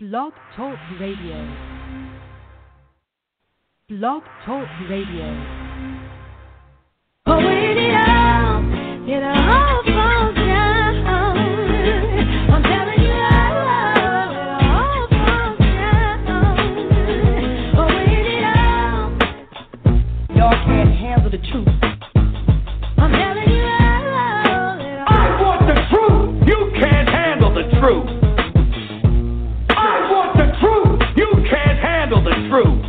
Blog Talk Radio. Blog Talk Radio. Oh, it out. It all handle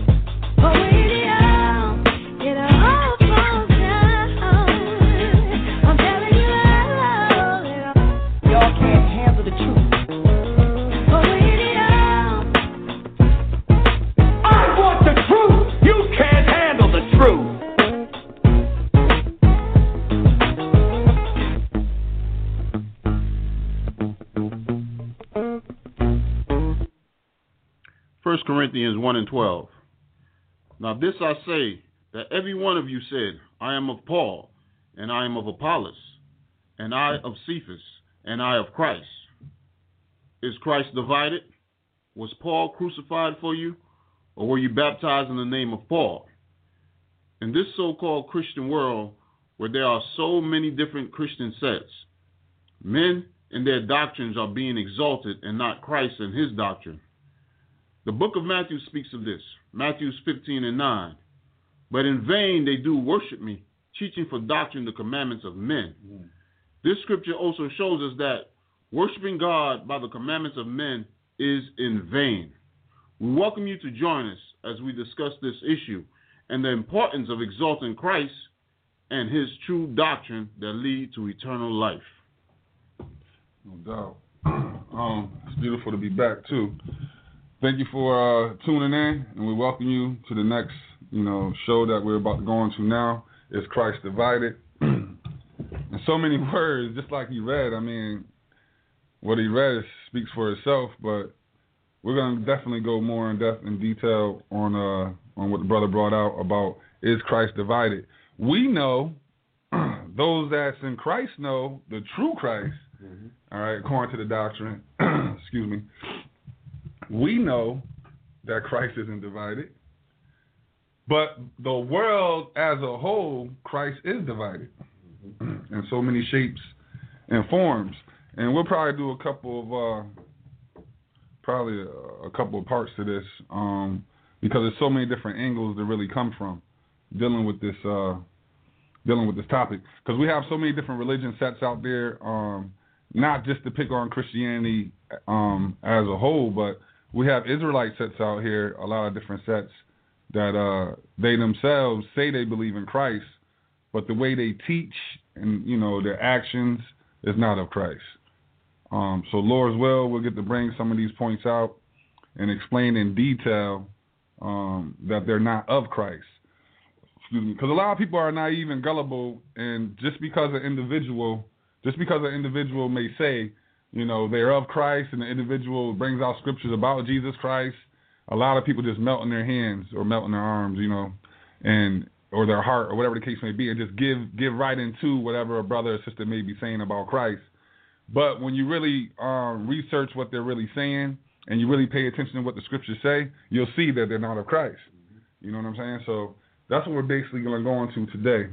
1 and 12. Now this I say, that every one of you said, I am of Paul, and I am of Apollos, and I of Cephas, and I of Christ. Is Christ divided? Was Paul crucified for you, or were you baptized in the name of Paul? In this so called Christian world, where there are so many different Christian sects, men and their doctrines are being exalted, and not Christ and his doctrine. The book of Matthew speaks of this. Matthew 15 and 9. But in vain they do worship me, teaching for doctrine the commandments of men. This scripture also shows us that worshiping God by the commandments of men is in vain. We welcome you to join us as we discuss this issue and the importance of exalting Christ and his true doctrine that lead to eternal life. No doubt. Um, it's beautiful to be back too. Thank you for uh, tuning in, and we welcome you to the next, you know, show that we're about to go into now. Is Christ divided? and so many words, just like he read. I mean, what he read speaks for itself. But we're gonna definitely go more in depth in detail on uh, on what the brother brought out about is Christ divided. We know those that's in Christ know the true Christ. All right, according to the doctrine. excuse me. We know that Christ isn't divided, but the world as a whole, Christ is divided in so many shapes and forms. And we'll probably do a couple of, uh, probably a, a couple of parts to this, um, because there's so many different angles to really come from dealing with this, uh, dealing with this topic. Because we have so many different religion sets out there, um, not just to pick on Christianity um, as a whole, but we have Israelite sets out here, a lot of different sets that uh, they themselves say they believe in Christ, but the way they teach and you know their actions is not of Christ. Um, so Lord's will, we'll get to bring some of these points out and explain in detail um, that they're not of Christ. Because a lot of people are naive and gullible, and just because an individual, just because an individual may say, you know, they're of Christ, and the individual brings out scriptures about Jesus Christ, a lot of people just melt in their hands or melt in their arms, you know, and or their heart or whatever the case may be, and just give give right into whatever a brother or sister may be saying about Christ. But when you really um, research what they're really saying and you really pay attention to what the scriptures say, you'll see that they're not of Christ. You know what I'm saying? So that's what we're basically going to go into today.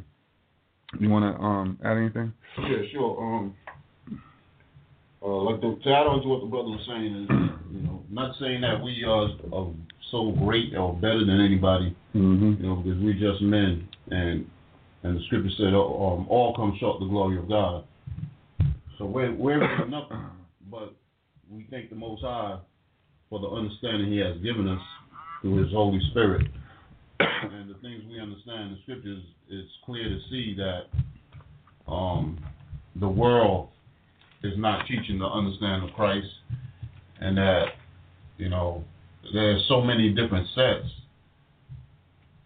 You want to um, add anything? Yeah, sure. Um, uh, like the, to add on to what the brother was saying is, you know, not saying that we are, are so great or better than anybody, Mm-hmm. you know, because we're just men, and and the scripture said, uh, um, all come short of the glory of God. So we're we're really nothing, but we thank the Most High for the understanding He has given us through His Holy Spirit, and the things we understand in the scriptures. It's clear to see that um, the world is not teaching the understanding of Christ, and that you know there's so many different sets,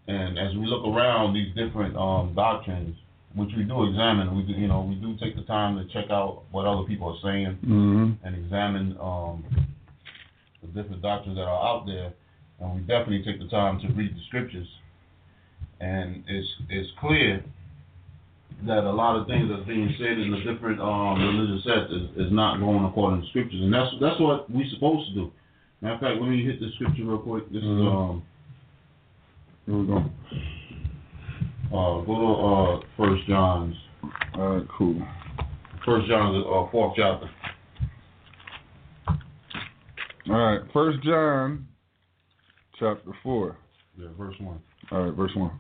and as we look around these different um, doctrines, which we do examine, we do, you know we do take the time to check out what other people are saying Mm-hmm. and examine um, the different doctrines that are out there, and we definitely take the time to read the scriptures. And it's it's clear that a lot of things that's being said in the different um, religious sects is, is not going according to scriptures, and that's that's what we're supposed to do. Matter of fact, let me hit the scripture real quick. This Mhm. is um Here we go. uh go to uh First John's All right, cool. First John's uh fourth chapter. All right, First John, chapter four. Yeah, verse one. All right, verse 1.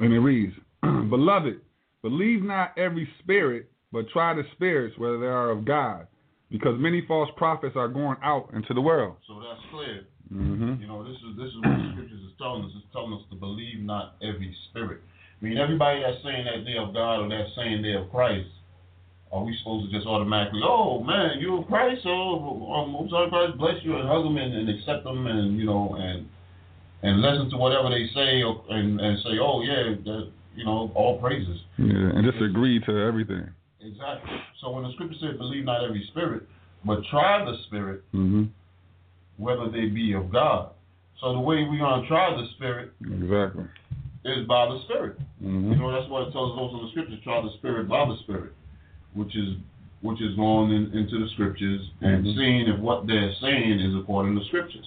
And it reads Beloved, believe not every spirit, but try the spirits whether they are of God, because many false prophets are going out into the world. So that's clear. Mm-hmm. You know, this is this is what the scriptures is telling us. It's telling us to believe not every spirit. I mean, everybody that's saying that they of God or that's saying they of Christ, are we supposed to just automatically, oh man, you of Christ, so um, I'm sorry, Christ bless you and hug them and, and accept them and you know and and listen to whatever they say or, and and say, oh yeah, that, you know, all praises. Yeah, and just agree to everything. Exactly. So when the scripture said, believe not every spirit, but try the spirit Mm-hmm. whether they be of God. So the way we're gonna try the spirit Exactly. is by the Spirit. Mm-hmm. You know, that's what it tells us also in the scriptures, try the Spirit by the Spirit, which is which is going in, into the scriptures and Mhm. seeing if what they're saying is according to the scriptures.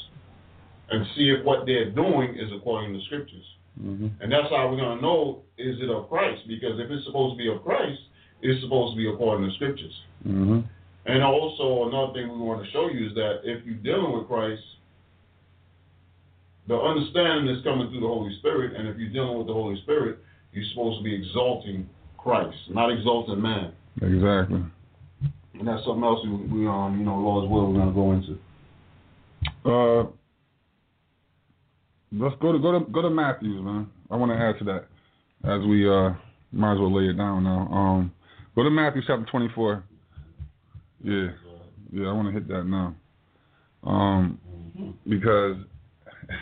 And see if what they're doing is according to the scriptures. Mm-hmm. And that's how we're gonna know is it of Christ, because if it's supposed to be of Christ, it's supposed to be according to scriptures. Mm-hmm. And also another thing we want to show you is that if you're dealing with Christ, the understanding is coming through the Holy Spirit, and if you're dealing with the Holy Spirit, you're supposed to be exalting Christ, not exalting man. Exactly. And that's something else we, we um, you know, Lord's will we're gonna go into. Uh, let's go to go to go to Matthews, man. I want to add to that as we uh might as well lay it down now. Um, go to Matthew chapter twenty four. Yeah, yeah, I want to hit that now. Um, because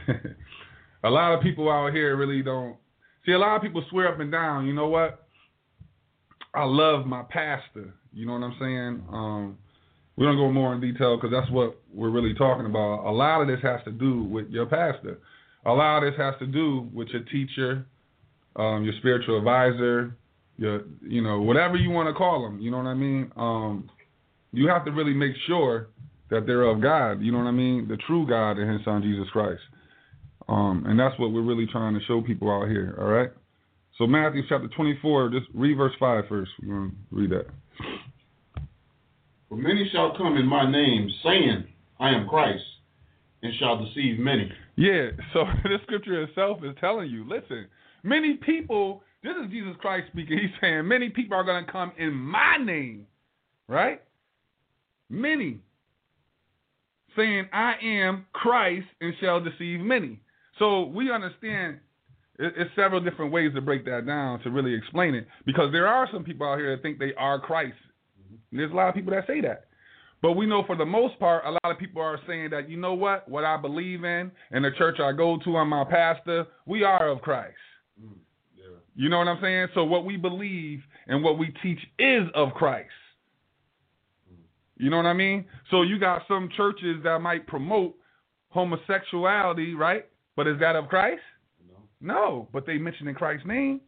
a lot of people out here really don't see. A lot of people swear up and down. You know what? I love my pastor. You know what I'm saying? Um, we're gonna go more in detail because that's what we're really talking about. A lot of this has to do with your pastor. A lot of this has to do with your teacher, um, your spiritual advisor, your you know whatever you want to call them. You know what I mean? Um, you have to really make sure that they're of God. You know what I mean? The true God and His Son Jesus Christ. Um, and that's what we're really trying to show people out here. All right. So Matthew chapter 24, just read verse 5 first. We're going to read that. For many shall come in my name, saying, I am Christ, and shall deceive many. Yeah, so the scripture itself is telling you, listen, many people, this is Jesus Christ speaking. He's saying, many people are going to come in my name, right? Many. Saying, I am Christ and shall deceive many. So we understand it- it's several different ways to break that down to really explain it because there are some people out here that think they are Christ. Mm-hmm. There's a lot of people that say that. But we know for the most part, a lot of people are saying that, you know what, what I believe in and the church I go to, I'm my pastor, we are of Christ. Mm, you know what I'm saying? So what we believe and what we teach is of Christ. Mm. You know what I mean? So you got some churches that might promote homosexuality, right? But is that of Christ? No, but they mention in Christ's name.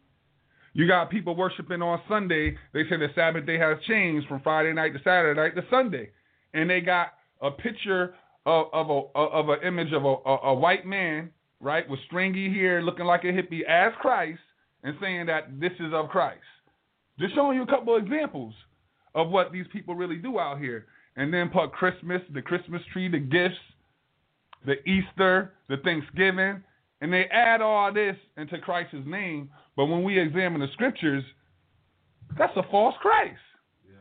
You got people worshiping on Sunday. They say the Sabbath day has changed from Friday night to Saturday night to Sunday, and they got a picture of, of a of an image of a, a, a white man, right, with stringy hair, looking like a hippie, as Christ, and saying that this is of Christ. Just showing you a couple of examples of what these people really do out here, and then put Christmas, the Christmas tree, the gifts, the Easter, the Thanksgiving, and they add all this into Christ's name. But when we examine the scriptures, that's a false Christ. Yeah.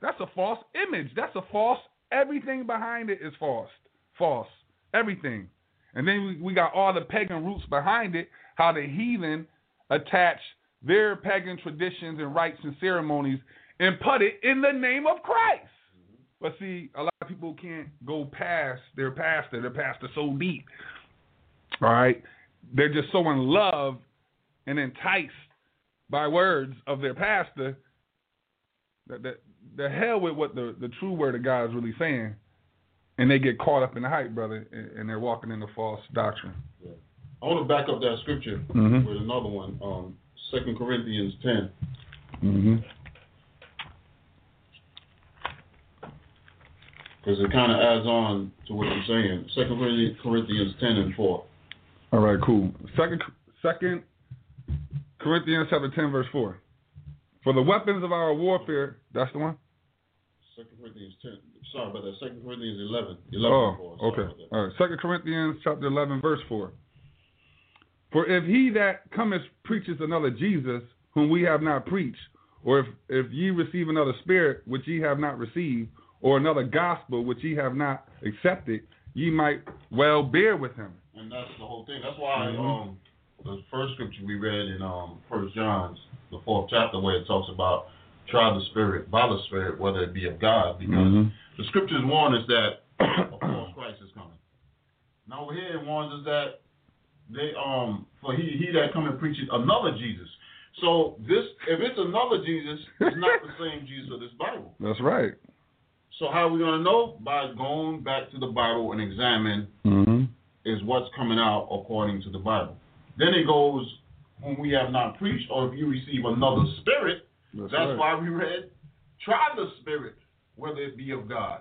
That's a false image. That's a false. Everything behind it is false. False. Everything. And then we, we got all the pagan roots behind it, how the heathen attach their pagan traditions and rites and ceremonies and put it in the name of Christ. Mm-hmm. But see, a lot of people can't go past their pastor, their pastor so deep. All right? They're just so in love and enticed by words of their pastor that the, the hell with what the, the true word of God is really saying. And they get caught up in the hype, brother, and, and they're walking in the false doctrine. I want to back up that scripture Mhm. with another one, um, 2 Corinthians 10. Mm-hmm. because it kind of adds on to what you're saying. Second Corinthians 10 and 4. All right, cool. Second, second Corinthians chapter 10, verse 4. For the weapons of our warfare, that's the one? Second Corinthians 10. Sorry about that. Second Corinthians 11. 11 Oh, and 4. Sorry okay. All right. Second Corinthians chapter 11, verse 4. For if he that cometh preaches another Jesus, whom we have not preached, or if, if ye receive another spirit, which ye have not received, or another gospel, which ye have not accepted, ye might well bear with him. And that's the whole thing. That's why Mhm. um, the first scripture we read in um, First John's, the fourth chapter, where it talks about try the spirit by the spirit, whether it be of God, because Mhm. the scriptures warn us that a false Christ is coming. Now over here it warns us that they um for he he that come and preaches another Jesus. So this if it's another Jesus, it's not the same Jesus of this Bible. That's right. So how are we gonna know? By going back to the Bible and examine Mm-hmm. is what's coming out according to the Bible. Then it goes, when we have not preached, or if you receive another spirit, That's, that's right. why we read, try the spirit, whether it be of God.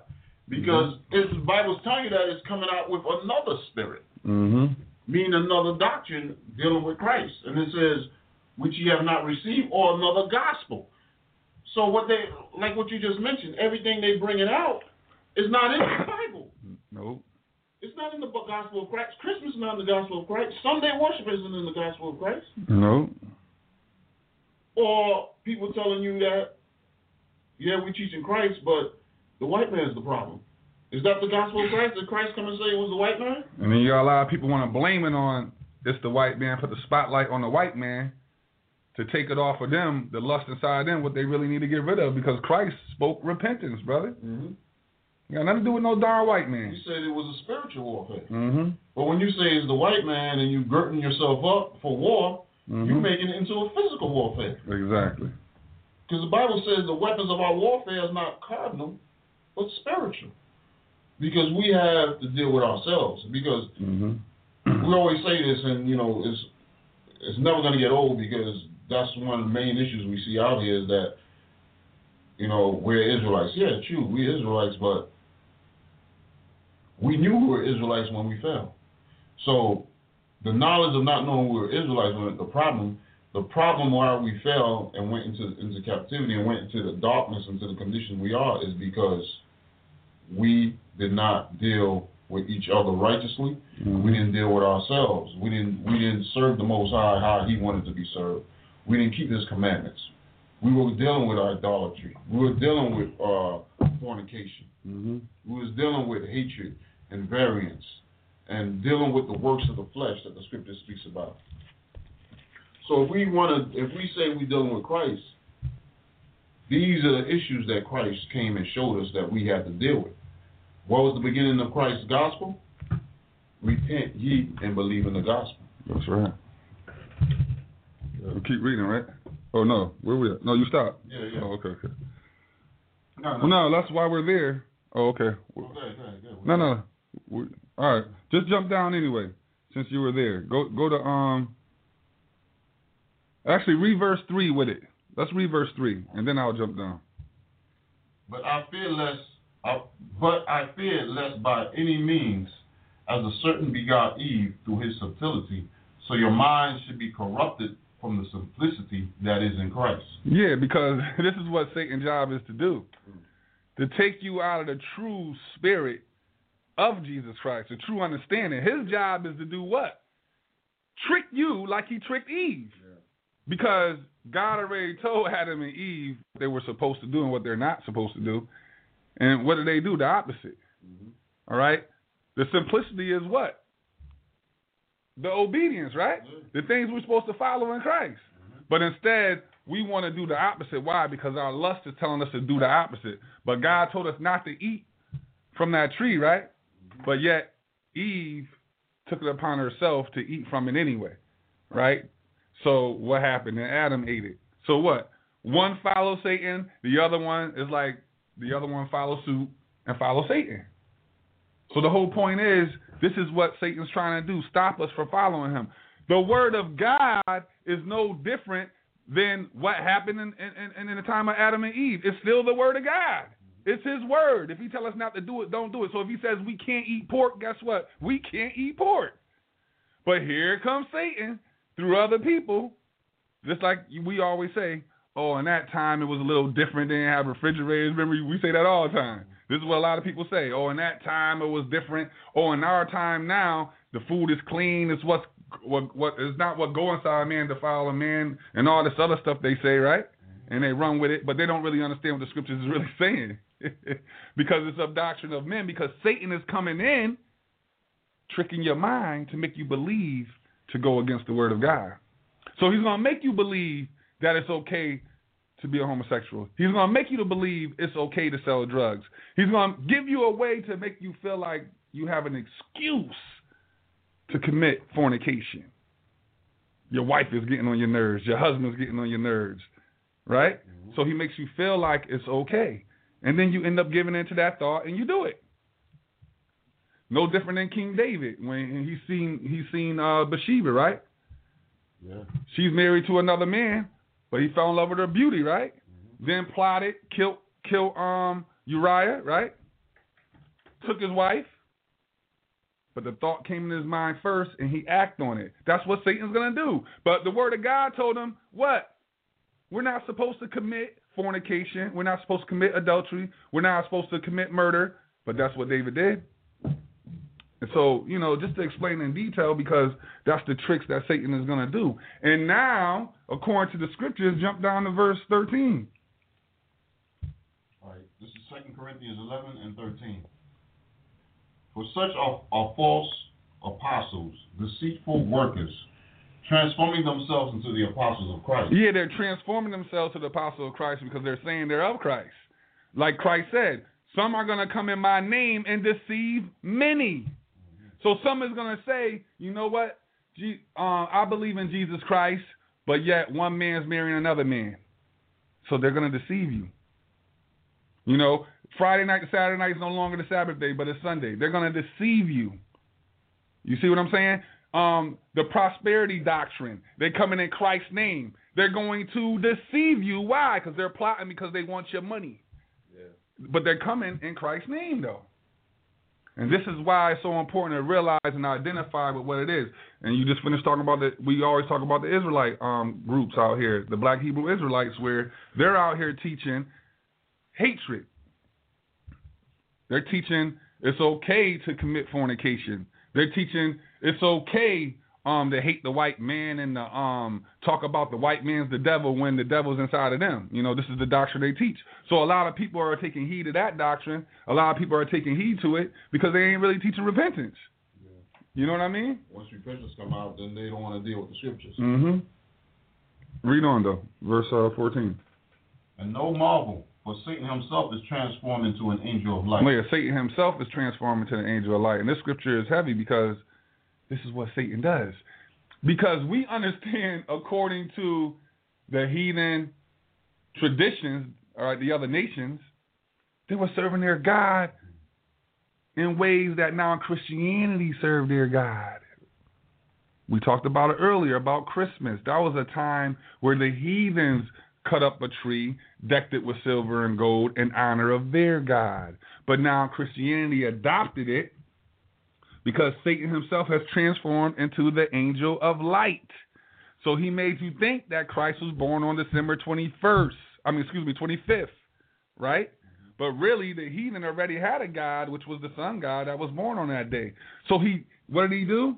Because it's, the Bible's telling you that it's coming out with another spirit, Mm-hmm. meaning another doctrine dealing with Christ. And it says, which ye have not received, or another gospel. So what they, like what you just mentioned, everything they bring it out is not in the Bible. Nope. It's not in the gospel of Christ. Christmas is not in the gospel of Christ. Sunday worship isn't in the gospel of Christ. Nope. Or people telling you that, yeah, we're teaching Christ, but the white man's the problem. Is that the gospel of Christ? Did Christ come and say it was the white man? And then you got a lot of people want to blame it on it's the white man, put the spotlight on the white man to take it off of them, the lust inside them, what they really need to get rid of, because Christ spoke repentance, brother. Mm-hmm. Got nothing to do with no darn white man. You said it was a spiritual warfare. Mm-hmm. But when you say it's the white man and you girding yourself up for war, mm-hmm. you're making it into a physical warfare. Exactly. Because the Bible says the weapons of our warfare is not cardinal, but spiritual. Because we have to deal with ourselves. Because Mm-hmm. we always say this, and you know, it's it's never going to get old because that's one of the main issues we see out here is that you know we're Israelites. Yeah, true, we're Israelites, but we knew we were Israelites when we fell. So the knowledge of not knowing we were Israelites wasn't the problem. The problem why we fell and went into into captivity and went into the darkness into the condition we are is because we did not deal with each other righteously. We didn't deal with ourselves. We didn't we didn't serve the Most High how He wanted to be served. We didn't keep His commandments. We were dealing with idolatry. We were dealing with uh, fornication. Mm-hmm. We was dealing with hatred and variance, and dealing with the works of the flesh that the Scripture speaks about. So if we want to, if we say we're dealing with Christ, these are the issues that Christ came and showed us that we have to deal with. What was the beginning of Christ's gospel? Repent ye and believe in the gospel. That's right. We keep reading, right? Oh no, where we at? No, you stop. Yeah, yeah. Oh, okay, okay. No, Well, no, that's why we're there. Oh, okay. Okay, okay, okay. No, no. We, all right, just jump down anyway, since you were there. Go, go to um. Actually, read verse three with it. Let's read verse three, and then I'll jump down. But I fear lest, I, but I fear lest by any means, as a certain begot Eve through his subtlety, so your mind should be corrupted from the simplicity that is in Christ. Yeah, because this is what Satan's job is to do. To take you out of the true spirit of Jesus Christ, the true understanding. His job is to do what? Trick you like he tricked Eve. Because God already told Adam and Eve what they were supposed to do and what they're not supposed to do. And what did they do? The opposite. Mm-hmm. All right? The simplicity is what? The obedience, right? Mm-hmm. The things we're supposed to follow in Christ. Mm-hmm. But instead, we want to do the opposite. Why? Because our lust is telling us to do the opposite. But God told us not to eat from that tree, right? But yet, Eve took it upon herself to eat from it anyway, right? So what happened? And Adam ate it. So what? One follows Satan, the other one is like the other one follows suit and follow Satan. So the whole point is this is what Satan's trying to do, stop us from following him. The word of God is no different than what happened in, in, in, in the time of Adam and Eve. It's still the word of God. It's his word. If he tell us not to do it, don't do it. So if he says we can't eat pork, guess what? We can't eat pork. But here comes Satan through other people, just like we always say, oh, in that time it was a little different. They didn't have refrigerators. Remember, we say that all the time. This is what a lot of people say. Oh, in that time it was different. Oh, in our time now, the food is clean. It's what's what what is not what go inside a man defile a man and all this other stuff they say, right? And they run with it, but they don't really understand what the scriptures is really saying. because it's a doctrine of men, because Satan is coming in, tricking your mind to make you believe to go against the word of God. So he's gonna make you believe that it's okay to be a homosexual. He's going to make you to believe it's okay to sell drugs. He's going to give you a way to make you feel like you have an excuse to commit fornication. Your wife is getting on your nerves. Your husband's getting on your nerves, right? Mm-hmm. So he makes you feel like it's okay. And then you end up giving into that thought and you do it. No different than King David when he's seen he's seen uh, Bathsheba, right? Yeah. She's married to another man, but he fell in love with her beauty, right? Mm-hmm. Then plotted, killed, kill um Uriah, right? Took his wife, but the thought came in his mind first, and he acted on it. That's what Satan's gonna do. But the word of God told him what? We're not supposed to commit fornication. We're not supposed to commit adultery. We're not supposed to commit murder. But that's what David did. And so, you know, just to explain in detail, because that's the tricks that Satan is going to do. And now, according to the scriptures, jump down to verse 13. All right, this is 2 Corinthians 11 and 13. For such are, are false apostles, deceitful workers, transforming themselves into the apostles of Christ. Yeah, they're transforming themselves to the apostles of Christ because they're saying they're of Christ. Like Christ said, some are going to come in my name and deceive many. So some is going to say, you know what? Uh, I believe in Jesus Christ, but yet one man's marrying another man. So they're going to deceive you. You know, Friday night to Saturday night is no longer the Sabbath day, but it's Sunday. They're going to deceive you. You see what I'm saying? Um, the prosperity doctrine. They're coming in Christ's name. They're going to deceive you. Why? Because they're plotting because they want your money. Yeah. But they're coming in Christ's name, though. And this is why it's so important to realize and identify with what it is. And you just finished talking about that. We always talk about the Israelite um, groups out here, the Black Hebrew Israelites, where they're out here teaching hatred. They're teaching it's okay to commit fornication. They're teaching it's okay um to hate the white man and the um talk about the white man's the devil when the devil's inside of them. You know, this is the doctrine they teach. So a lot of people are taking heed of that doctrine. A lot of people are taking heed to it because they ain't really teaching repentance. Yeah. You know what I mean? Once repentance come out, then they don't want to deal with the scriptures. Mm-hmm. Read on though, verse uh, fourteen. And no marvel, for Satan himself is transformed into an angel of light. Yeah, Satan himself is transformed into an angel of light, and this scripture is heavy because this is what Satan does. Because we understand, according to the heathen traditions, all right, the other nations, they were serving their God in ways that now Christianity served their God. We talked about it earlier about Christmas. That was a time where the heathens cut up a tree, decked it with silver and gold in honor of their God. But now Christianity adopted it because Satan himself has transformed into the angel of light. So he made you think that Christ was born on December 21st. I mean, excuse me, 25th, right? But really, the heathen already had a God, which was the sun God that was born on that day. So he, what did he do?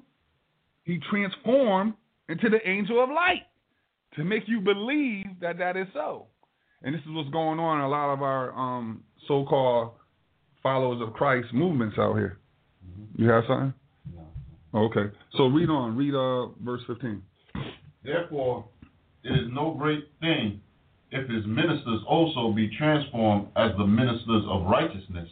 He transformed into the angel of light to make you believe that that is so. And this is what's going on in a lot of our um, so-called followers of Christ movements out here. Mm-hmm. You have something? No. Okay. So read on. Read uh verse 15. Therefore, it is no great thing if his ministers also be transformed as the ministers of righteousness,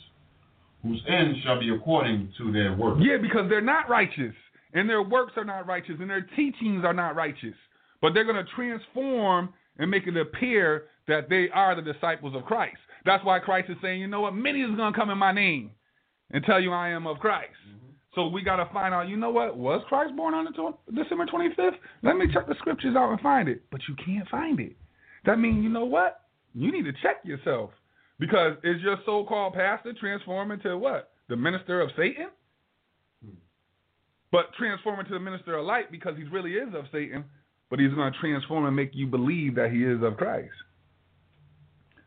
whose end shall be according to their works. Yeah, because they're not righteous, and their works are not righteous, and their teachings are not righteous. But they're going to transform and make it appear that they are the disciples of Christ. That's why Christ is saying, you know what, many is going to come in my name and tell you I am of Christ. Mm-hmm. So we got to find out, you know what, was Christ born on the December 25th? Let me check the scriptures out and find it. But you can't find it. That means, you know what? You need to check yourself Because is your so-called pastor transforming to what? The minister of Satan? Hmm. But transforming to the minister of light because he really is of Satan, but he's going to transform and make you believe that he is of Christ.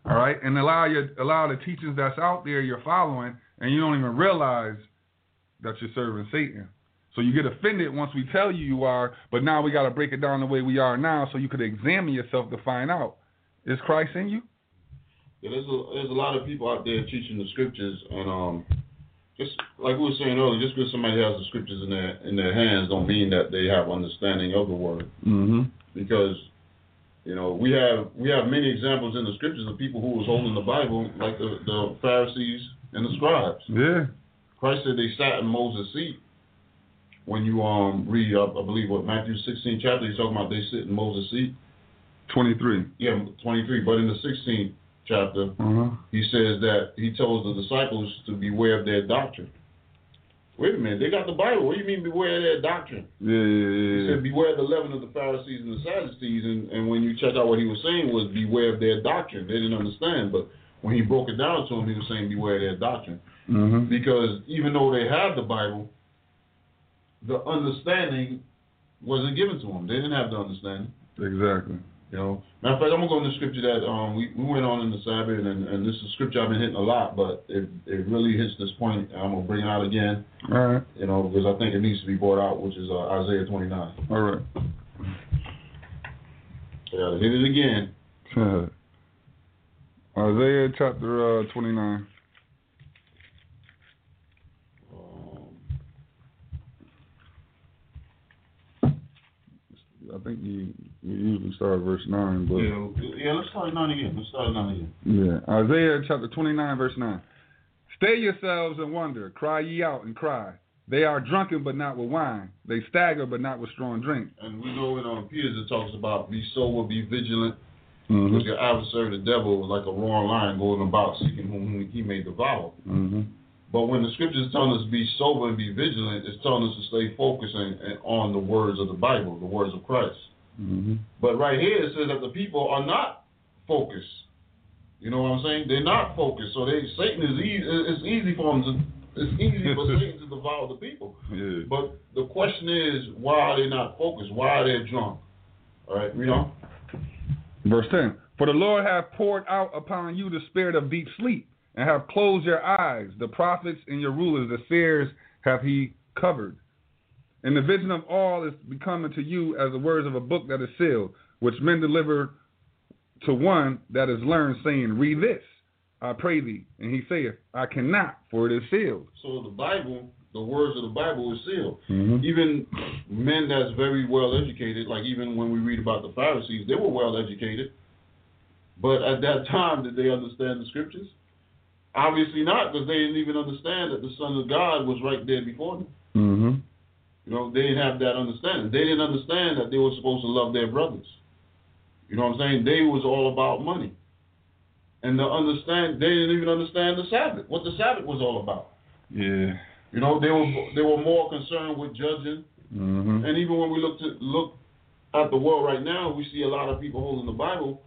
All right, and allow your allow the teachings that's out there you're following, and you don't even realize that you're serving Satan. So you get offended once we tell you you are, but now we got to break it down the way we are now, so you could examine yourself to find out is Christ in you? Yeah, there's a there's a lot of people out there teaching the scriptures, and um, just like we were saying earlier, just because somebody has the scriptures in their in their hands, don't mean that they have understanding of the word. Mm-hmm. Because you know we have we have many examples in the scriptures of people who was holding the Bible, like the the Pharisees and the scribes. Yeah. Christ said they sat in Moses' seat. When you um read, uh, I believe what Matthew 16 chapter, he's talking about they sit in Moses' seat. 23. Yeah, 23. But in the 16th chapter, Uh-huh. he says that he tells the disciples to beware of their doctrine. Wait a minute, they got the Bible. What do you mean beware of their doctrine? Yeah, yeah, He said beware of the leaven of the Pharisees and the Sadducees, and, and when you check out what he was saying was beware of their doctrine. They didn't understand, but when he broke it down to them, he was saying beware of their doctrine. Mm-hmm. Because even though they had the Bible, the understanding wasn't given to them. They didn't have the understanding. Exactly. You know, matter of fact, I'm gonna go in the scripture that um we, we went on in the Sabbath, and, and this is a scripture I've been hitting a lot, but it it really hits this point. And I'm gonna bring it out again, All right. you know, because I think it needs to be brought out, which is uh, Isaiah 29. All right. Yeah, hit it again. Isaiah chapter uh, 29. Um, I think you, you usually start verse 9, but yeah, yeah, let's start at nine again. Let's start nine again. yeah. Isaiah chapter 29, verse 9. Stay yourselves and wonder, cry ye out and cry. They are drunken, but not with wine. They stagger, but not with strong drink. And we know in um, Peter's it talks about be sober, be vigilant, Mm-hmm. because your adversary, the devil, is like a roaring lion going about seeking whom he may devour. Mm-hmm. But when the scriptures telling us to be sober and be vigilant, it's telling us to stay focused and, and on the words of the Bible, the words of Christ. Mm-hmm. But right here it says that the people are not focused. You know what I'm saying? They're not focused. So they Satan is easy. It's easy for them to. It's easy for Satan to devour the people. Yeah. But the question is, why are they not focused? Why are they drunk? All right, read on. Verse 10 For the Lord hath poured out upon you the spirit of deep sleep, and have closed your eyes. The prophets and your rulers, the seers, hath he covered. And the vision of all is becoming to you as the words of a book that is sealed, which men deliver to one that is learned, saying, Read this, I pray thee. And he saith, I cannot, for it is sealed. So the Bible, the words of the Bible is sealed. Mm-hmm. Even men that's very well educated, like even when we read about the Pharisees, they were well educated. But at that time, did they understand the scriptures? Obviously not, because they didn't even understand that the Son of God was right there before them. You know, they didn't have that understanding. They didn't understand that they were supposed to love their brothers. You know what I'm saying? They was all about money. And to understand, they didn't even understand the Sabbath, what the Sabbath was all about. Yeah. You know, they were they were more concerned with judging Mm-hmm. And even when we look to look at the world right now, we see a lot of people holding the Bible,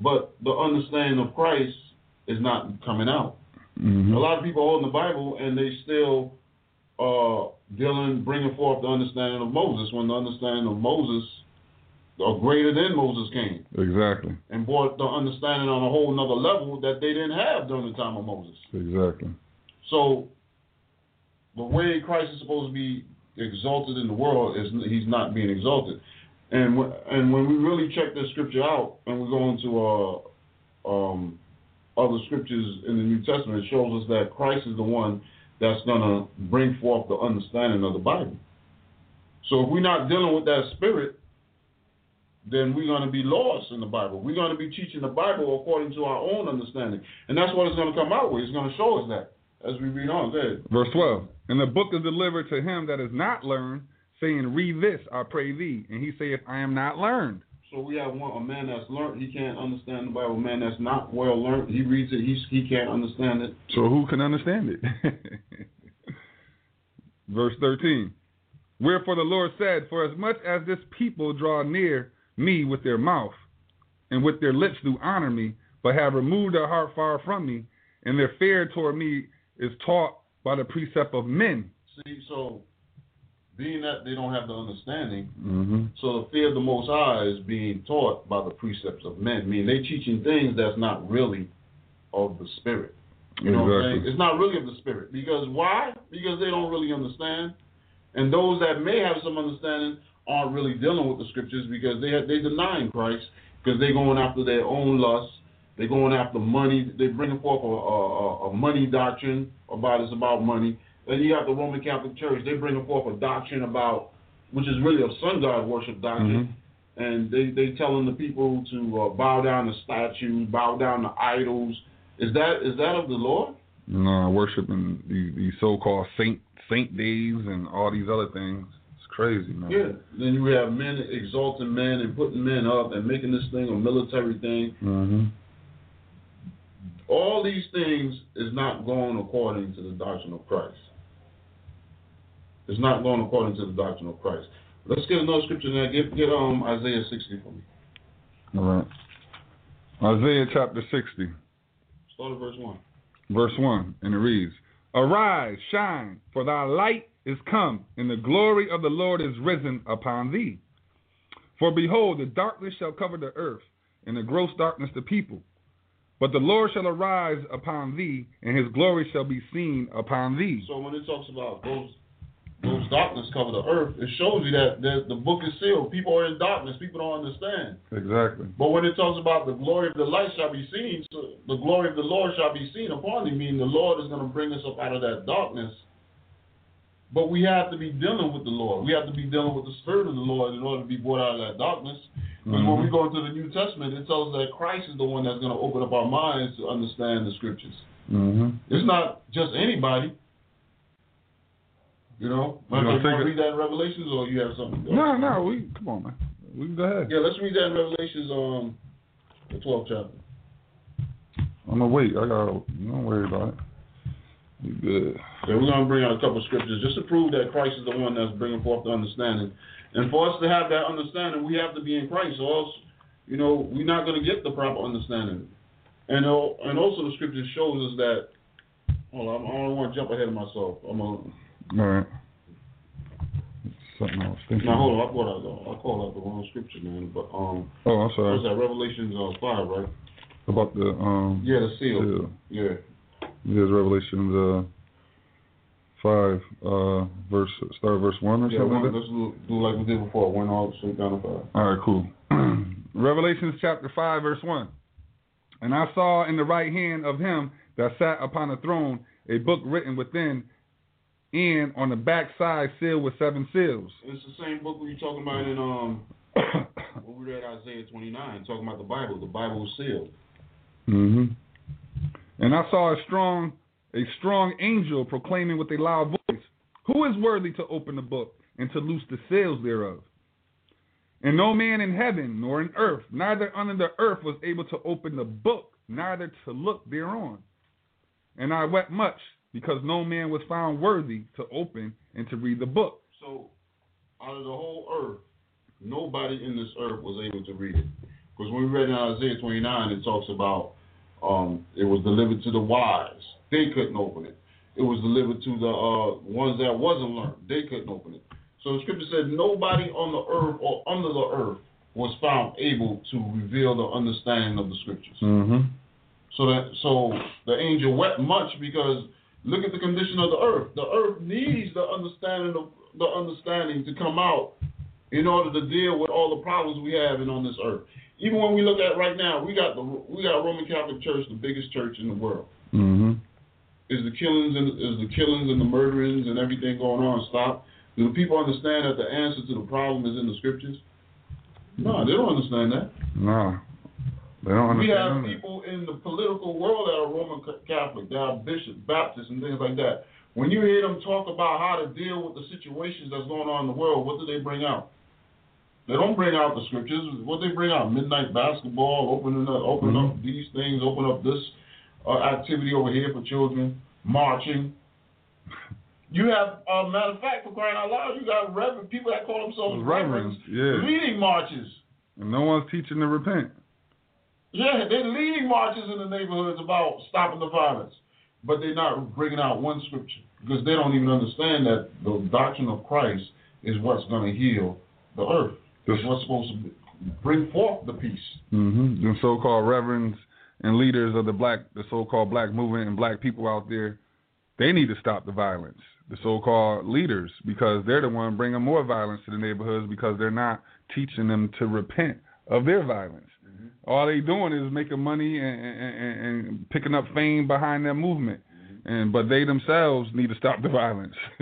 but the understanding of Christ is not coming out. Mm-hmm. A lot of people holding the Bible and they still uh, dealing, bringing forth the understanding of Moses when the understanding of Moses, or greater than Moses came Exactly. and brought the understanding on a whole nother level that they didn't have during the time of Moses. Exactly. So the way Christ is supposed to be exalted in the world is he's not being exalted. And when, and when we really check this scripture out and we go into uh, um, other scriptures in the New Testament, it shows us that Christ is the one that's going to bring forth the understanding of the Bible. So if we're not dealing with that spirit, then we're going to be lost in the Bible. We're going to be teaching the Bible according to our own understanding. And that's what it's going to come out with. It's going to show us that as we read on. Go. Verse 12. And the book is delivered to him that is not learned, saying, Read this, I pray thee. And he saith, I am not learned. So we have one a man that's learned, he can't understand the Bible. A man that's not well learned, he reads it, he he can't understand it. So who can understand it? Verse 13. Wherefore the Lord said, For as much as this people draw near me with their mouth, and with their lips do honor me, but have removed their heart far from me, and their fear toward me is taught by the precept of men. See, so being that they don't have the understanding, Mm-hmm. so the fear of the Most High is being taught by the precepts of men. I mean, they're teaching things that's not really of the Spirit. You know what I'm saying? It's not really of the Spirit. Because why? Because they don't really understand. And those that may have some understanding aren't really dealing with the scriptures because they they denying Christ because they're going after their own lusts. They're going after money. They're bringing forth a, a, a- a money doctrine about it's about money. Then you have the Roman Catholic Church. They're bringing forth a doctrine about, which is really a sun god worship doctrine. And they they telling the people to uh, bow down to statues, bow down to idols. Is that is that of the Lord? No, worshiping these, these so-called saint saint days and all these other things. It's crazy, man. Yeah. Then you have men exalting men and putting men up and making this thing a military thing. Mm-hmm. All these things is not going according to the doctrine of Christ. It's not going according to the doctrine of Christ. Let's get another scripture now. Get get um Isaiah sixty for me. All right. Isaiah chapter 60, Start at verse one. verse 1, and it reads, Arise, shine, for thy light is come, and the glory of the Lord is risen upon thee. For behold, the darkness shall cover the earth, and the gross darkness the people. But the Lord shall arise upon thee, and his glory shall be seen upon thee. So when it talks about those those darkness cover the earth, it shows you that the, the book is sealed. People are in darkness. People don't understand. Exactly. But when it talks about the glory of the light shall be seen, so the glory of the Lord shall be seen upon thee, meaning the Lord is going to bring us up out of that darkness. But we have to be dealing with the Lord. We have to be dealing with the Spirit of the Lord in order to be brought out of that darkness. Because when we go into the New Testament, it tells us that Christ is the one that's going to open up our minds to understand the Scriptures. Mm-hmm. It's not just anybody. You know, You you gonna want to read that in Revelations, or you have something? else? No, no, we come on, man. We can go ahead. Yeah, let's read that in Revelations, um, the 12th chapter. I'm gonna wait. I got. Don't worry about it. You good? Yeah, we're going to bring out a couple of scriptures just to prove that Christ is the one that's bringing forth the understanding. And for us to have that understanding, we have to be in Christ, or else, you know, we're not going to get the proper understanding. And uh, and also the scripture shows us that. Hold on, I don't want to jump ahead of myself. I'm gonna, All right. Something I was thinking. now hold on, I called out the I called out the wrong scripture, man. But um, Oh, I'm what's that? Revelations uh, five, right? About the um. Yeah, the seal. seal. Yeah. There's Revelations uh five uh verse start verse one or Yeah, something. one, like let's do, do like we did before. One all straight down to five. All right, cool. Revelations chapter 5, verse 1. And I saw in the right hand of him that sat upon the throne a book written within and on the back side sealed with seven seals. It's the same book we were talking about in um when we read Isaiah 29, talking about the Bible. The Bible was sealed. hmm And I saw a strong, a strong angel proclaiming with a loud voice, Who is worthy to open the book and to loose the seals thereof? And no man in heaven nor in earth, neither under the earth, was able to open the book, neither to look thereon. And I wept much, because no man was found worthy to open and to read the book. So, out of the whole earth, nobody in this earth was able to read it. Because when we read in Isaiah 29, it talks about um, it was delivered to the wise. They couldn't open it. It was delivered to the uh, ones that wasn't learned. They couldn't open it. So the scripture said nobody on the earth or under the earth was found able to reveal the understanding of the scriptures. Mm-hmm. So that so the angel wept much because look at the condition of the earth. The earth needs the understanding of the understanding to come out in order to deal with all the problems we have in on this earth. Even when we look at right now, we got the we got Roman Catholic Church, the biggest church in the world. Mm-hmm. Is the killings and is the killings and the murderings and everything going on stop? Do the people understand that the answer to the problem is in the scriptures? No, they don't understand that. Nah. They don't We have understand people in the political world that are Roman Catholic, that are bishops, Baptists, and things like that. When you hear them talk about how to deal with the situations that's going on in the world, what do they bring out? They don't bring out the scriptures. What they bring out? Midnight basketball, opening up, open Mhm. up these things, open up this uh, activity over here for children, marching. You have, uh, matter of fact, for crying out loud, you got reverend people that call themselves Reverends, reverends yeah. leading marches. And no one's teaching to repent. Yeah, they lead marches in the neighborhoods about stopping the violence, but they're not bringing out one scripture because they don't even understand that the doctrine of Christ is what's going to heal the earth. It's what's supposed to bring forth the peace. Mm-hmm. The so-called reverends and leaders of the black, the so-called black movement and black people out there, they need to stop the violence. The so-called leaders, because they're the one bringing more violence to the neighborhoods because they're not teaching them to repent of their violence. All they doing is making money and, and, and, and picking up fame behind their movement, and but they themselves need to stop the violence.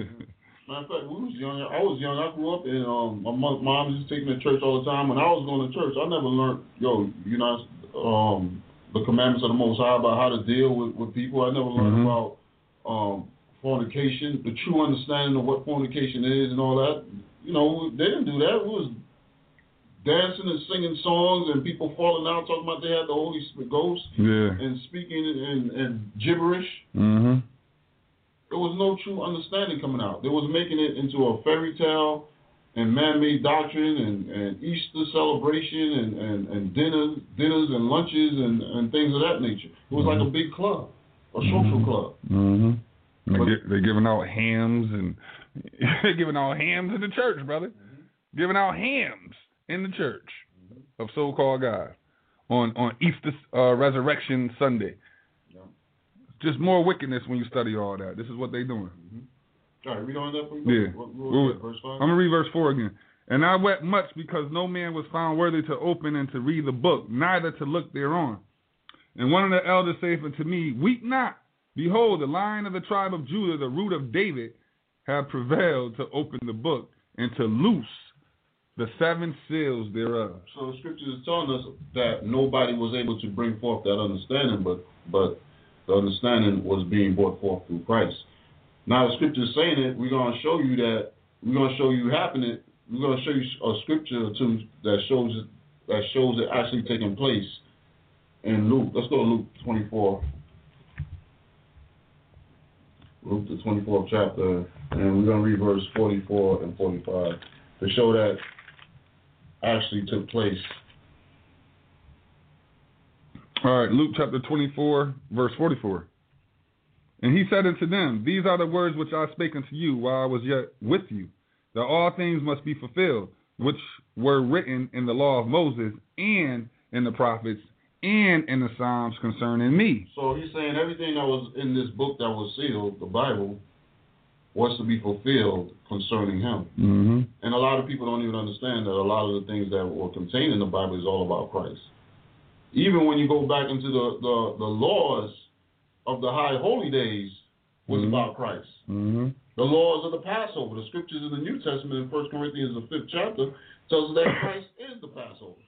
Matter of fact, we was young. I was young. I grew up and um, my mo- mom used to take me to church all the time. When I was going to church, I never learned, yo, you know, um, the commandments of the Most High about how to deal with, with people. I never learned Mhm. about um, fornication, the true understanding of what fornication is and all that. You know, they didn't do that. We was dancing and singing songs and people falling out talking about they had the Holy Spirit Ghost yeah. and speaking in, in gibberish. Mhm. There was no true understanding coming out. They was making it into a fairy tale and man-made doctrine and, and Easter celebration and, and, and dinners, dinners and lunches and, and things of that nature. It was like a big club, a social club. Mhm. They gi- They're giving out hams and they're giving out hams in the church, brother. Giving out hams in the church of so-called God on on Easter uh, Resurrection Sunday. Yeah. Just more wickedness when you study all that. This is what they're doing. All right, read on that for Yeah. What, what that, verse 5? I'm gonna read verse four again. And I wept much because no man was found worthy to open and to read the book, neither to look thereon. And one of the elders saith unto me, Weep not. Behold, the lion of the tribe of Judah, the root of David, have prevailed to open the book and to loose the seven seals thereof. So the scripture is telling us that nobody was able to bring forth that understanding, but but the understanding was being brought forth through Christ. Now the scripture is saying it. We're gonna show you that. We're gonna show you happening. We're gonna show you a scripture or two that shows it that shows it actually taking place in Luke. Let's go to Luke 24. Luke the 24th chapter, and we're gonna read verse 44 and 45 to show that actually took place. All right, Luke chapter 24, verse 44. And he said unto them, These are the words which I spake unto you while I was yet with you, that all things must be fulfilled, which were written in the law of Moses, and in the prophets, and in the Psalms concerning me. So he's saying everything that was in this book that was sealed, the Bible, was to be fulfilled concerning him. Mm-hmm. And a lot of people don't even understand that a lot of the things that were contained in the Bible is all about Christ. Even when you go back into the, the, the laws of the high holy days was Mhm. about Christ. Mm-hmm. The laws of the Passover, the scriptures in the New Testament in 1 Corinthians the fifth chapter tells us that Christ is the Passover.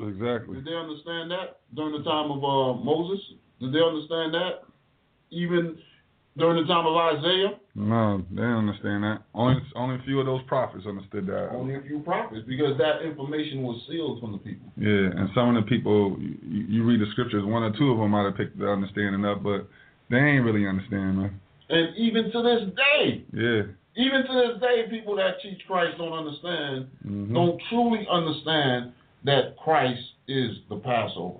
Exactly. Did they understand that during the time of uh, Moses? Did they understand that even during the time of Isaiah? No, they don't understand that. Only only a few of those prophets understood that. Only a few prophets, because that information was sealed from the people. Yeah, and some of the people you, you read the scriptures, one or two of them might have picked the understanding up, but they ain't really understand, man. And even to this day, Yeah. even to this day, people that teach Christ don't understand, Mhm. don't truly understand that Christ is the Passover.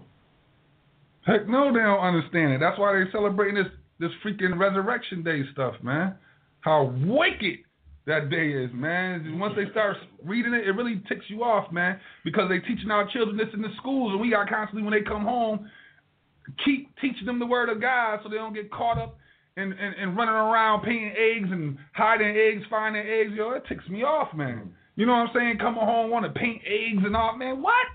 Heck no, they don't understand it. That's why they're celebrating this this freaking Resurrection Day stuff, man. How wicked that day is, man. Once they start reading it, it really ticks you off, man, because they teaching our children this in the schools, and we got constantly when they come home, keep teaching them the word of God so they don't get caught up in, in, in running around painting eggs and hiding eggs, finding eggs. Yo, it ticks me off, man. You know what I'm saying? Coming home want to paint eggs and all, man. What?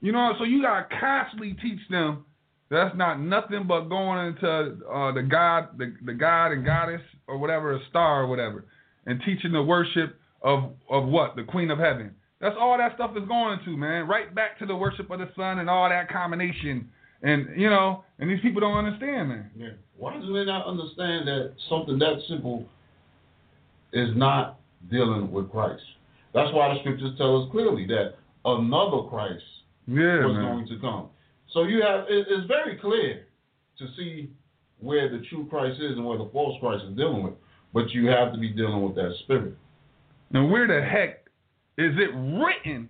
You know, so you gotta constantly teach them that's not nothing but going into uh, the god, the, the god and goddess or whatever, a star or whatever, and teaching the worship of of what the Queen of Heaven. That's all that stuff is going to, man. Right back to the worship of the sun and all that combination. And you know, and these people don't understand, man. Yeah. Why do they not understand that something that simple is not dealing with Christ? That's why the scriptures tell us clearly that another Christ Yeah, was man. going to come. So you have it, it's very clear to see where the true Christ is and where the false Christ is dealing with. But you have to be dealing with that spirit. Now, where the heck is it written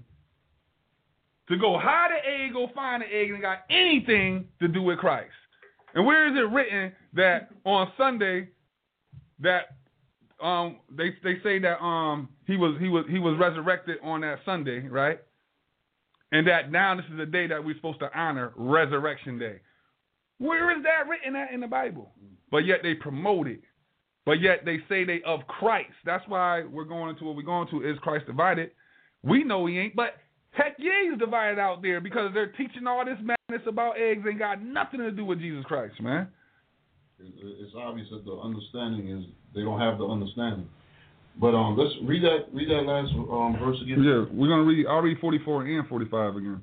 to go hide an egg, go find an egg, and got anything to do with Christ. And where is it written that on Sunday that um they they say that um he was he was he was resurrected on that Sunday, right? And that now this is the day that we're supposed to honor Resurrection Day. Where is that written at in the Bible? But yet they promote it. But yet they say they of Christ. That's why we're going into what we're going to. Is Christ divided? We know he ain't, but heck yeah, he's divided out there because they're teaching all this madness about eggs ain't got nothing to do with Jesus Christ, man. It's obvious that the understanding is they don't have the understanding. But um, let's read that read that last um verse again. Yeah, we're gonna read. I'll read 44 and 45 again.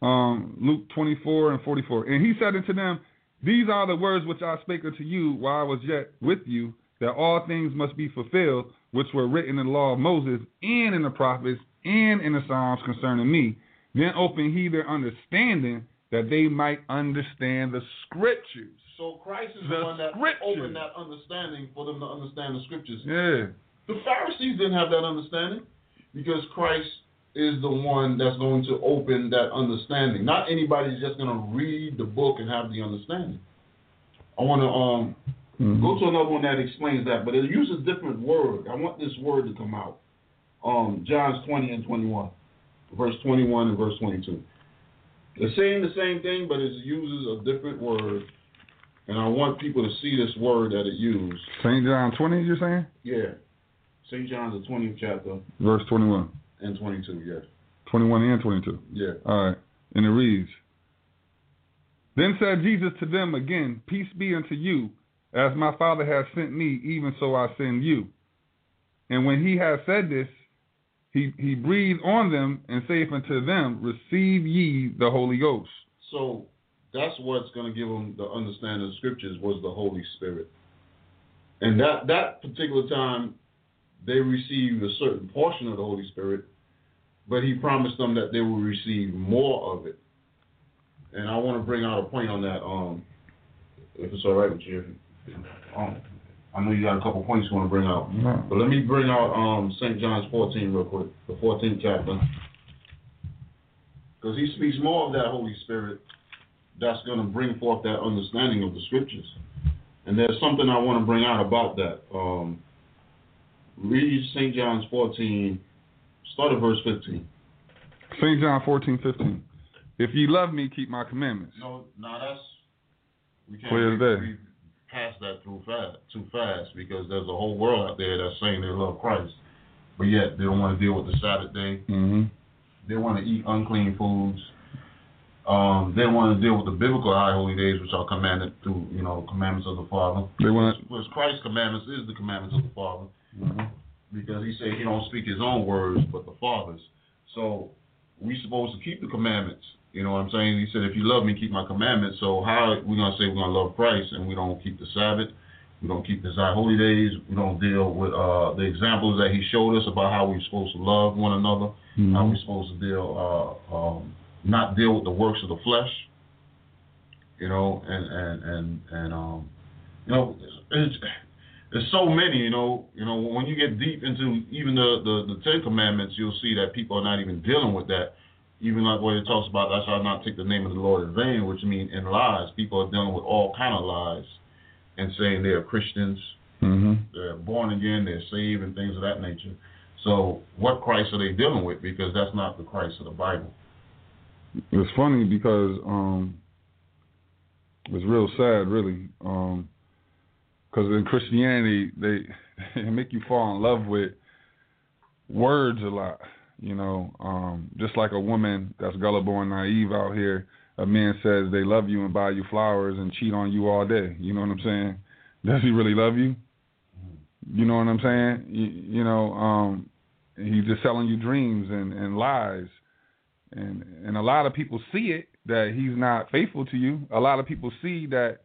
Um, Luke 24 and 44. And he said unto them, These are the words which I spake unto you while I was yet with you, that all things must be fulfilled, which were written in the law of Moses, and in the prophets, and in the Psalms concerning me. Then opened he their understanding, that they might understand the scriptures. So Christ is The the, one that opened that understanding for them to understand the scriptures. Yeah. The Pharisees didn't have that understanding because Christ is the one that's going to open that understanding. Not anybody's just going to read the book and have the understanding. I want to um Mhm. go to another one that explains that, but it uses a different word. I want this word to come out. Um, John's 20 and 21, verse 21 and verse 22. It's saying the same thing, but it uses a different word. And I want people to see this word that it used. St. John 20, you're saying? Yeah. St. John's, the 20th chapter Verse 21. and 22, yeah. 21 and 22. Yeah. All right. And it reads Then said Jesus to them again, Peace be unto you. As my Father has sent me, even so I send you. And when he had said this, he, he breathed on them and saith unto them, Receive ye the Holy Ghost. So that's what's going to give them the understanding of the scriptures was the Holy Spirit. And that that particular time, they received a certain portion of the Holy Spirit, but He promised them that they will receive more of it. And I want to bring out a point on that. Um, if it's all right with you, um, I know you got a couple points you want to bring out. But let me bring out um, St. John's 14 real quick, the 14th chapter. Because he speaks more of that Holy Spirit that's going to bring forth that understanding of the scriptures. And there's something I want to bring out about that. Um, read St. John's 14, start at verse 15. St. John 14, 15. If ye love me, keep my commandments. No, no, that's we can't read, day. read past that too fast, too fast because there's a whole world out there that's saying they love Christ, but yet they don't want to deal with the Sabbath day. Mm-hmm. They want to eat unclean foods. Um, they want to deal with the biblical high holy days, which are commanded through, you know, commandments of the Father. They want Which Christ's commandments is the commandments of the Father, mm-hmm. because He said He don't speak His own words, but the Father's. So we supposed to keep the commandments. You know what I'm saying? He said, if you love me, keep my commandments. So how are we gonna say we're gonna love Christ and we don't keep the Sabbath? We don't keep the holy days. We don't deal with uh, the examples that He showed us about how we're supposed to love one another how we're supposed to deal, uh, um, not deal with the works of the flesh, you know, and and and and um, you know, it's, there's so many, you know, you know, when you get deep into even the, the the Ten Commandments, you'll see that people are not even dealing with that. Even like what it talks about, thou shall not take the name of the Lord in vain, which means in lies. People are dealing with all kind of lies, and saying they are Christians, Mm-hmm. they're born again, they're saved, and things of that nature. So, what Christ are they dealing with? Because that's not the Christ of the Bible. It's funny because um, it's real sad, really. Um 'cause in Christianity, they, they make you fall in love with words a lot. You know, um, just like a woman that's gullible and naive out here, a man says they love you and buy you flowers and cheat on you all day. You know what I'm saying? Does he really love you? You know what I'm saying? You, you know, um, he's just selling you dreams and, and lies and and a lot of people see it that he's not faithful to you. A lot of people see that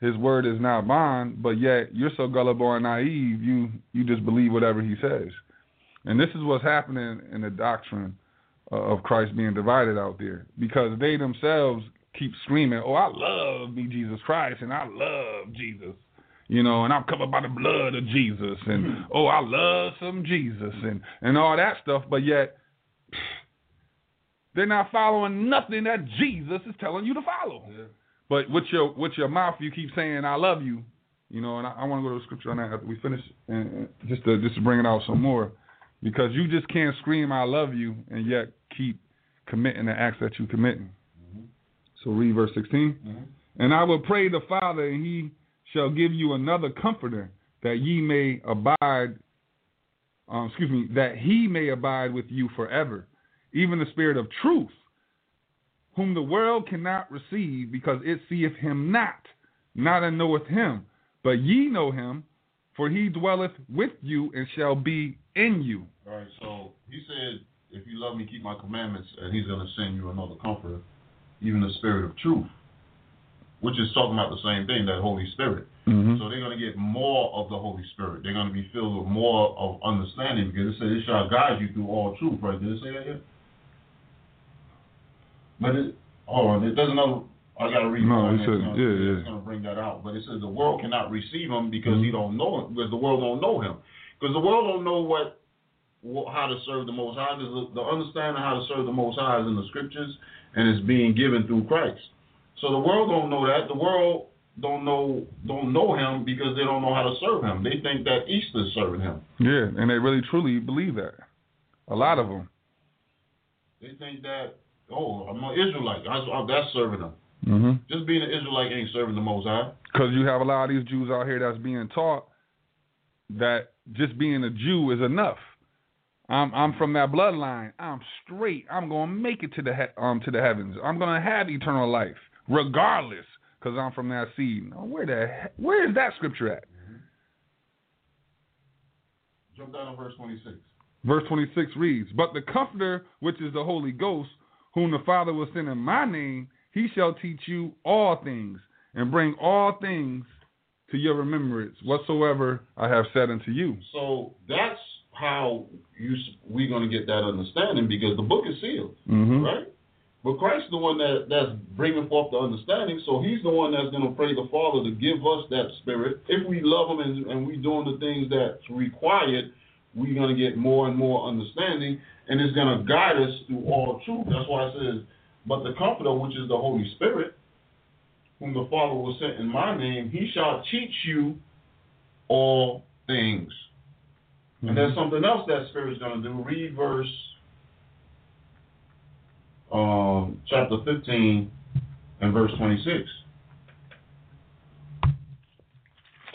his word is not bond, but yet you're so gullible and naive, you you just believe whatever he says. And this is what's happening in the doctrine uh, of Christ being divided out there because they themselves keep screaming, "Oh, I love me Jesus Christ, and I love Jesus." You know, and I'm covered by the blood of Jesus, and oh, I love some Jesus, and and all that stuff. But yet, they're not following nothing that Jesus is telling you to follow. But with your with your mouth, you keep saying "I love you," you know. And I, I want to go to the scripture on that after we finish, and, just to just to bring it out some more, because you just can't scream "I love you" and yet keep committing the acts that you're committing. So read verse 16. And I will pray the Father, and He shall give you another Comforter, that ye may abide. Um, excuse me, that He may abide with you forever, even the Spirit of Truth, whom the world cannot receive, because it seeth Him not, neither knoweth Him. But ye know Him, for He dwelleth with you and shall be in you. All right, so he said, if you love me, keep my commandments, and he's going to send you another comforter, even the spirit of truth, which is talking about the same thing, that Holy Spirit. Mm-hmm. So they're going to get more of the Holy Spirit. They're going to be filled with more of understanding because it says it shall guide you through all truth, right? Did it say that yet? But it, hold on, it doesn't know. I got to read No, more it on said- that. It's yeah, gonna- yeah. It's going to bring that out. But it says the world cannot receive him because he Mhm. don't know him, because the world don't know him. Because the world don't know what, wh- how to serve the Most High. The, the understanding how to serve the Most High is in the Scriptures, and it's being given through Christ. So the world don't know that. The world don't know don't know him because they don't know how to serve him. They think that Easter is serving him. Yeah, and they really truly believe that. A lot of them. They think that oh, I'm an Israelite. That's, that's serving them. Mm-hmm. Just being an Israelite ain't serving the Most High. Because you have a lot of these Jews out here that's being taught that just being a Jew is enough. I'm I'm from that bloodline. I'm straight. I'm gonna make it to the he- um to the heavens. I'm gonna have eternal life regardless, because I'm from that seed. Now, where the he- where is that scripture at? Jump down to verse 26. Verse 26 reads, But the Comforter, which is the Holy Ghost, whom the Father will send in my name, he shall teach you all things, and bring all things to your remembrance, whatsoever I have said unto you. So that's how you we're going to get that understanding because the book is sealed, Mm-hmm. right? But Christ's the one that that's bringing forth the understanding, so He's the one that's going to pray the Father to give us that spirit. If we love Him and, and we doing the things that's required, we're going to get more and more understanding, and it's going to guide us through all truth. That's why it says, "But the Comforter, which is the Holy Spirit, whom the Father will send in My name, He shall teach you all things." And there's something else that Spirit's going to do. Read verse um, chapter 15 and verse 26.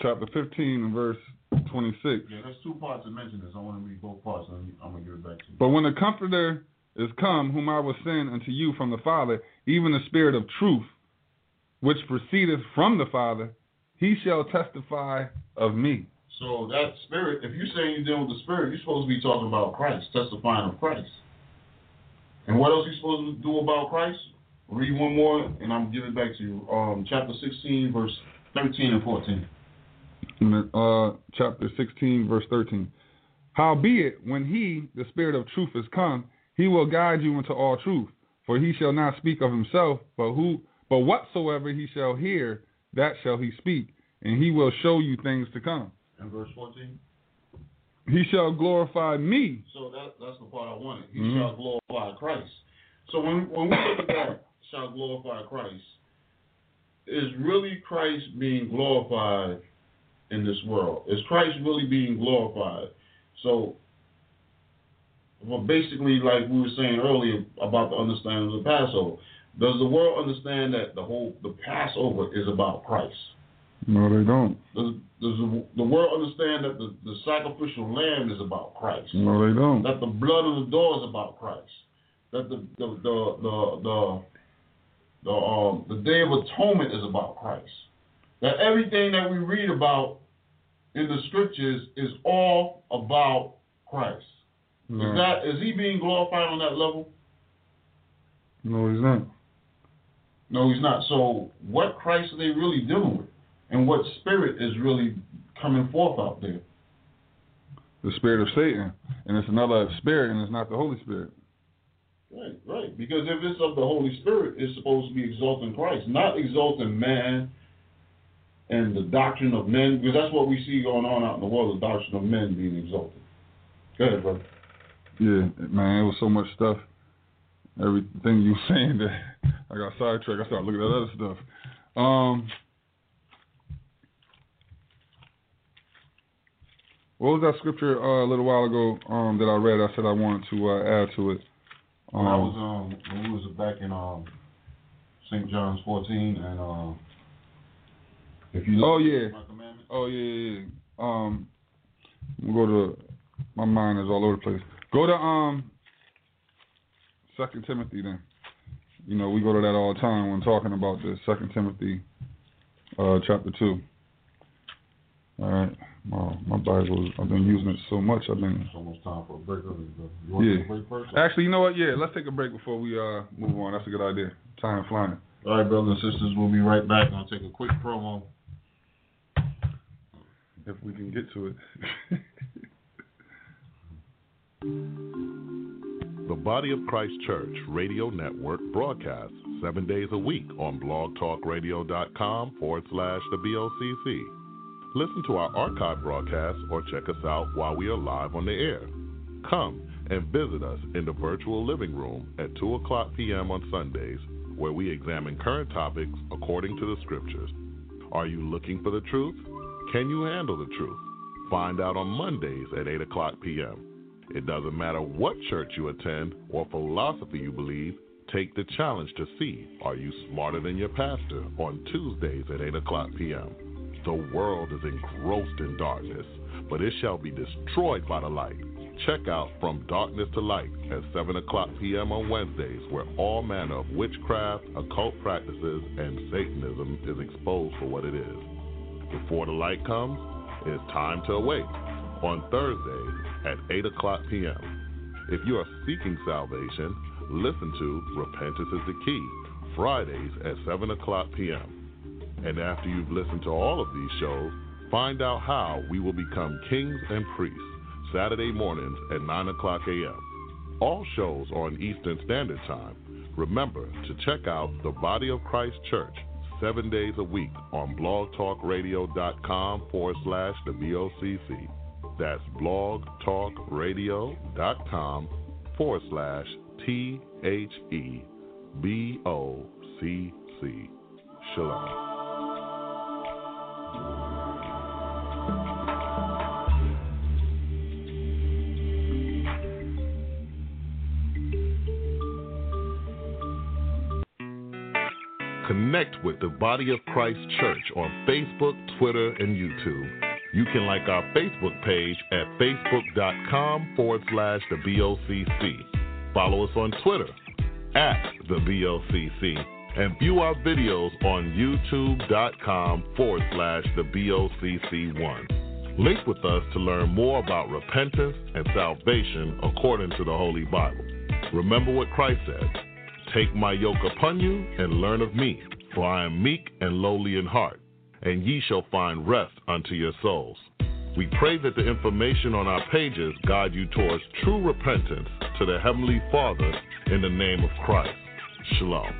Chapter 15 and verse 26. Yeah, there's two parts that mention this. I want to read both parts, and I'm going to give it back to you. But when the Comforter is come, whom I will send unto you from the Father, even the Spirit of truth, which proceedeth from the Father, he shall testify of me. So that Spirit, if you're saying you're dealing with the Spirit, you're supposed to be talking about Christ, testifying of Christ. And what else are you supposed to do about Christ? Read one more, and I'm giving it back to you. Um, chapter 16, verse 13 and 14. Uh, chapter 16, verse 13. Howbeit, when he, the Spirit of truth, is come, he will guide you into all truth. For he shall not speak of himself, but who, but whatsoever he shall hear, that shall he speak, and he will show you things to come. And verse 14. He shall glorify me. So that that's the part I wanted. He Mhm. shall glorify Christ. So when when we look at that, shall glorify Christ, is really Christ being glorified in this world? Is Christ really being glorified? So, well, basically, like we were saying earlier about the understanding of the Passover, does the world understand that the whole the Passover is about Christ? No, they don't. Does, does the, the world understand that the, the sacrificial lamb is about Christ? No, they don't. that the blood of the door is about Christ. That the the the the the, the um the Day of Atonement is about Christ. That everything that we read about in the scriptures is all about Christ. No, Is that is he being glorified on that level? no he's not. No, he's not. So what Christ are they really dealing with? And what spirit is really coming forth out there? The spirit of Satan, and it's another spirit, and it's not the Holy Spirit. Right, right. Because if it's of the Holy Spirit, it's supposed to be exalting Christ, not exalting man and the doctrine of men, because that's what we see going on out in the world, the doctrine of men being exalted. Go ahead, brother. Yeah, man, it was so much stuff. everything you were saying that I got sidetracked. I started looking at other stuff. Um, what was that scripture uh, a little while ago um, that I read? I said I wanted to uh, add to it. When I was um when we was back in um St. John's 14 and uh if you Oh, yeah. Oh yeah, yeah. yeah. Um, go to my mind is all over the place. Go to um, Second Timothy then. You know we go to that all the time when talking about this. Second Timothy, uh, chapter two. All right. My my Bible, I've been using it so much. I've been. it's almost time for a break. early, You want Yeah. to take a break first? Actually, you know what? Yeah, let's take a break before we uh move on. That's a good idea. Time flying. All right, brothers and sisters, we'll be right back. I'll take a quick promo. If we can get to it. The Body of Christ Church Radio Network broadcasts seven days a week on blogtalkradio.com forward slash the BOCC. Listen to our archive broadcasts or check us out while we are live on the air. Come and visit us in the virtual living room at 2 o'clock p.m. on Sundays, where we examine current topics according to the scriptures. Are you looking for the truth? Can you handle the truth? Find out on Mondays at 8 o'clock p.m. It doesn't matter what church you attend or philosophy you believe, take the challenge to see are you smarter than your pastor on Tuesdays at 8 o'clock p.m. The world is engrossed in darkness, but it shall be destroyed by the light. Check out From Darkness to Light at 7 o'clock p.m. on Wednesdays, where all manner of witchcraft, occult practices, and Satanism is exposed for what it is. Before the light comes, it's time to awake on Thursdays at 8 o'clock p.m. If you are seeking salvation, listen to Repentance is the Key, Fridays at 7 o'clock p.m. And after you've listened to all of these shows, find out how we will become kings and priests, Saturday mornings at 9 o'clock a.m. All shows are on Eastern Standard Time. Remember to check out the Body of Christ Church seven days a week on blogtalkradio.com forward slash the BOCC. That's blogtalkradio.com forward slash T H E B O C C. Shalom. Connect with the Body of Christ Church on Facebook, Twitter, and YouTube. You can like our Facebook page at facebook.com forward slash the BOCC. Follow us on Twitter at the BOCC and view our videos on youtube.com forward slash the BOCC1. Link with us to learn more about repentance and salvation according to the Holy Bible. Remember what Christ said Take my yoke upon you and learn of me, for I am meek and lowly in heart, and ye shall find rest unto your souls. We pray that the information on our pages guide you towards true repentance to the Heavenly Father in the name of Christ. Shalom.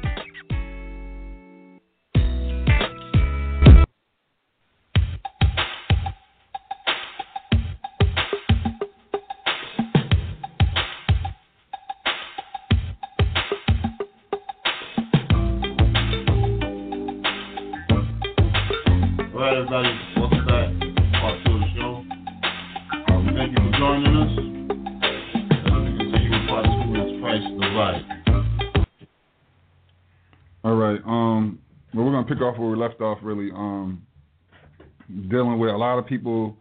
People.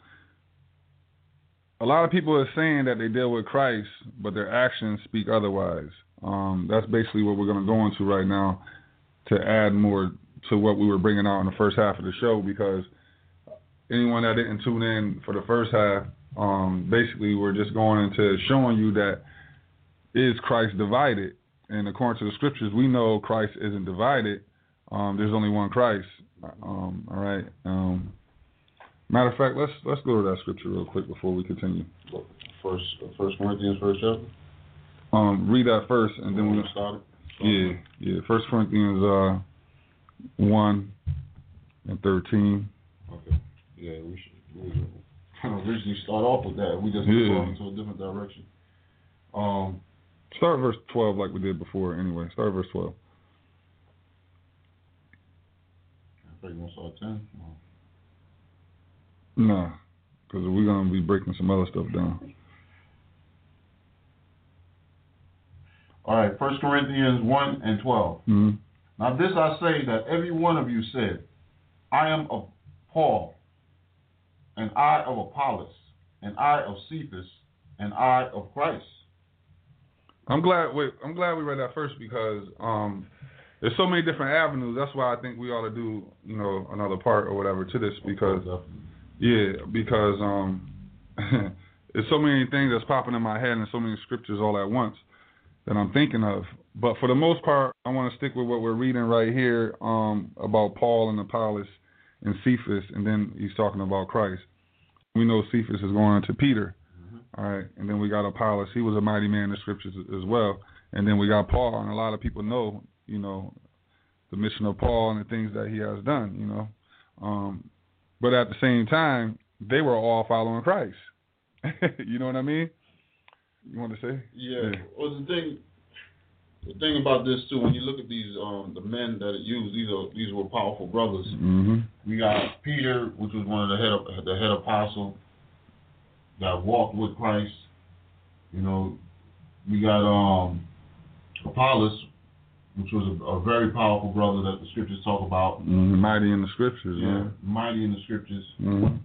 A lot of people are saying that they deal with Christ, but their actions speak otherwise. Um, that's basically what we're gonna go into right now, to add more to what we were bringing out in the first half of the show. Because anyone that didn't tune in for the first half, um, basically we're just going into showing you that is Christ divided and according to the scriptures, we know Christ isn't divided. Um, there's only one Christ. Um, all right. Matter of fact, let's let's go to that scripture real quick before we continue. First, First Corinthians, first chapter. Um, read that first, and then we're we started. yeah yeah. First Corinthians uh, one and thirteen. Okay. Yeah, we should. We should kind of originally start off with that. We just Yeah. go into a different direction. Um, Start verse 12 like we did before anyway. Start verse 12. I want to start ten. Nah, because we're going to be breaking some other stuff down. All right, First Corinthians one and twelve. hmm Now this I say that every one of you said, I am of Paul, and I of Apollos, and I of Cephas, and I of Christ. I'm glad. Wait, I'm glad we read that first because um, there's so many different avenues. That's why I think we ought to do, you know, another part or whatever to this because, yeah, because um, there's so many things that's popping in my head and so many scriptures all at once that I'm thinking of. But for the most part, I want to stick with what we're reading right here um, about Paul and Apollos and Cephas, and then he's talking about Christ. We know Cephas is going to Peter. All right, and then we got Apollos. He was a mighty man in the scriptures as well. And then we got Paul, and a lot of people know, you know, the mission of Paul and the things that he has done, you know. Um, but at the same time, they were all following Christ. you know what I mean? You want to say? Yeah. Well, the thing, the thing about this too, when you look at these, um, the men that it used, these are these were powerful brothers. Mm-hmm. We got Peter, which was one of the head of the head apostle that walked with Christ. You know, we got um Apollos, which was a, a very powerful brother that the scriptures talk about. Mm-hmm. Mighty in the scriptures, Yeah, yeah. mighty in the scriptures. Mm-hmm.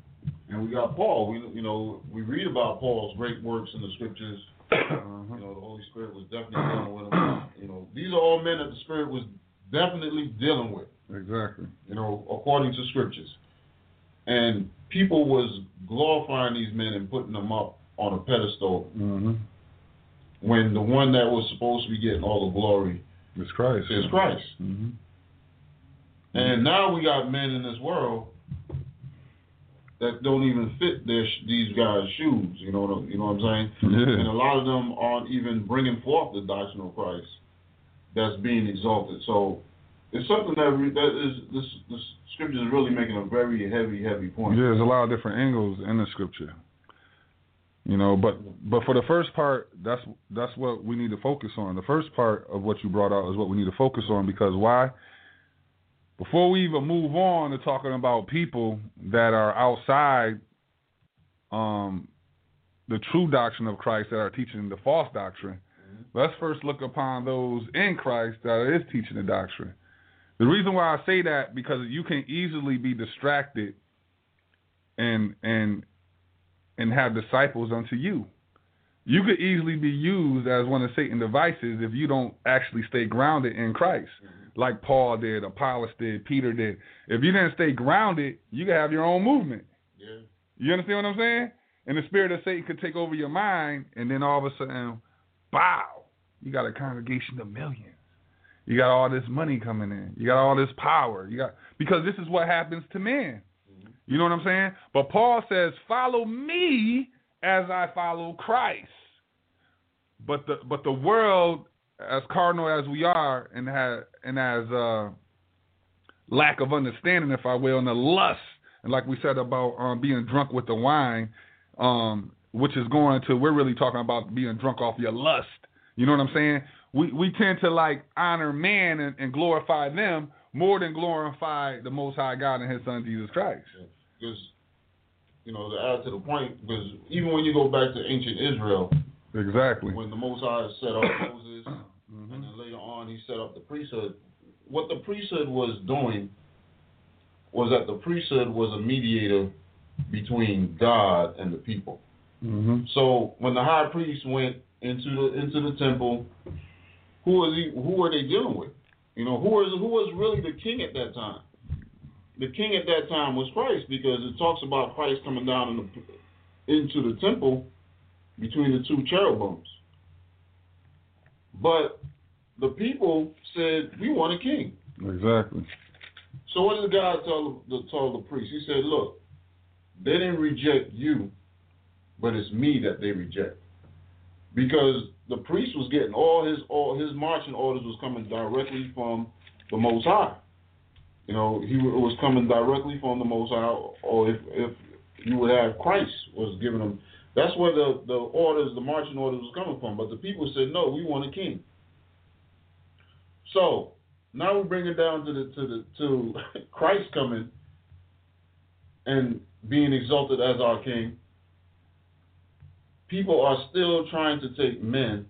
And we got Paul. We you know we read about Paul's great works in the scriptures. Uh-huh. You know the Holy Spirit was definitely dealing with him. You know these are all men that the Spirit was definitely dealing with. Exactly. You know according to scriptures. And people was glorifying these men and putting them up on a pedestal Mm-hmm. when the one that was supposed to be getting all the glory It's Christ. is Christ. Mm-hmm. And now we got men in this world that don't even fit their sh- these guys' shoes. You know what I- you know what I'm saying? Yeah. And a lot of them aren't even bringing forth the doctrine of Christ that's being exalted. So it's something that re- that is this this scripture is really making a very heavy heavy point. Yeah, there's a lot of different angles in the scripture. You know, but but for the first part, that's that's what we need to focus on. The first part of what you brought out is what we need to focus on because why? Before we even move on to talking about people that are outside um, the true doctrine of Christ that are teaching the false doctrine, let's first look upon those in Christ that is teaching the doctrine. The reason why I say that because you can easily be distracted and and and have disciples unto you. You could easily be used as one of Satan's devices if you don't actually stay grounded in Christ, mm-hmm. like Paul did, Apollos did, Peter did. If you didn't stay grounded, you could have your own movement. Yeah. You understand what I'm saying? And the spirit of Satan could take over your mind, and then all of a sudden, bow, you got a congregation of millions. You got all this money coming in. You got all this power. You got because this is what happens to men. You know what I'm saying? But Paul says, "Follow me as I follow Christ." But the but the world, as cardinal as we are, and has and as uh, lack of understanding, if I will, and the lust, and like we said about um, being drunk with the wine, um, which is going to we're really talking about being drunk off your lust. You know what I'm saying? We we tend to like honor man and, and glorify them more than glorify the Most High God and His Son Jesus Christ. Because you know to add to the point, because even when you go back to ancient Israel, Exactly. when the Most High set up Moses, and then later on he set up the priesthood. What the priesthood was doing was that the priesthood was a mediator between God and the people. Mm-hmm. So when the high priest went into the into the temple, who was he? Who were they dealing with? You know, who was who was really the king at that time? The king at that time was Christ, because it talks about Christ coming down in the, into the temple between the two cherubims. But the people said, "We want a king." Exactly. So what did God tell the tell the priest? He said, "Look, they didn't reject you, but it's me that they reject, because the priest was getting all his all his marching orders was coming directly from the Most High. You know, he was coming directly from the Most High, or if if you would have Christ was giving them That's where the, the orders, the marching orders was coming from. But the people said, no, we want a king. So now we bring it down to the to the to Christ coming and being exalted as our king. People are still trying to take men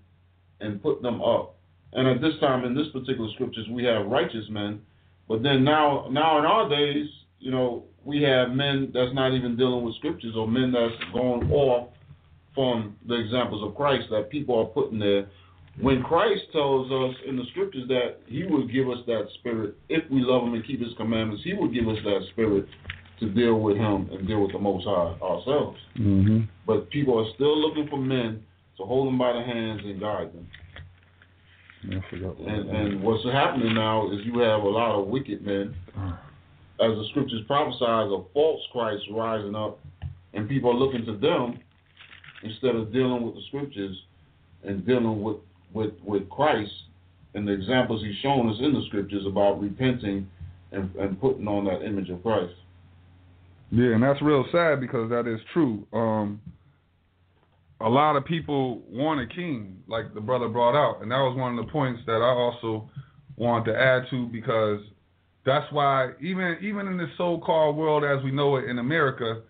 and put them up. And at this time in this particular scriptures we have righteous men, but then now now in our days, you know, we have men that's not even dealing with scriptures or men that's going off from the examples of Christ that people are putting there. When Christ tells us in the scriptures that He will give us that spirit if we love Him and keep His commandments, He will give us that spirit to deal with Him and deal with the Most High ourselves. Mm-hmm. But people are still looking for men to hold them by the hands and guide them. And, and what's happening now is you have a lot of wicked men, as the scriptures prophesies, a false Christ rising up, and people are looking to them instead of dealing with the scriptures and dealing with, with, with Christ and the examples he's shown us in the scriptures about repenting and, and putting on that image of Christ. Yeah, and that's real sad because that is true. Um, a lot of people want a king, like the brother brought out, and that was one of the points that I also wanted to add to because that's why even even in this so-called world as we know it in America,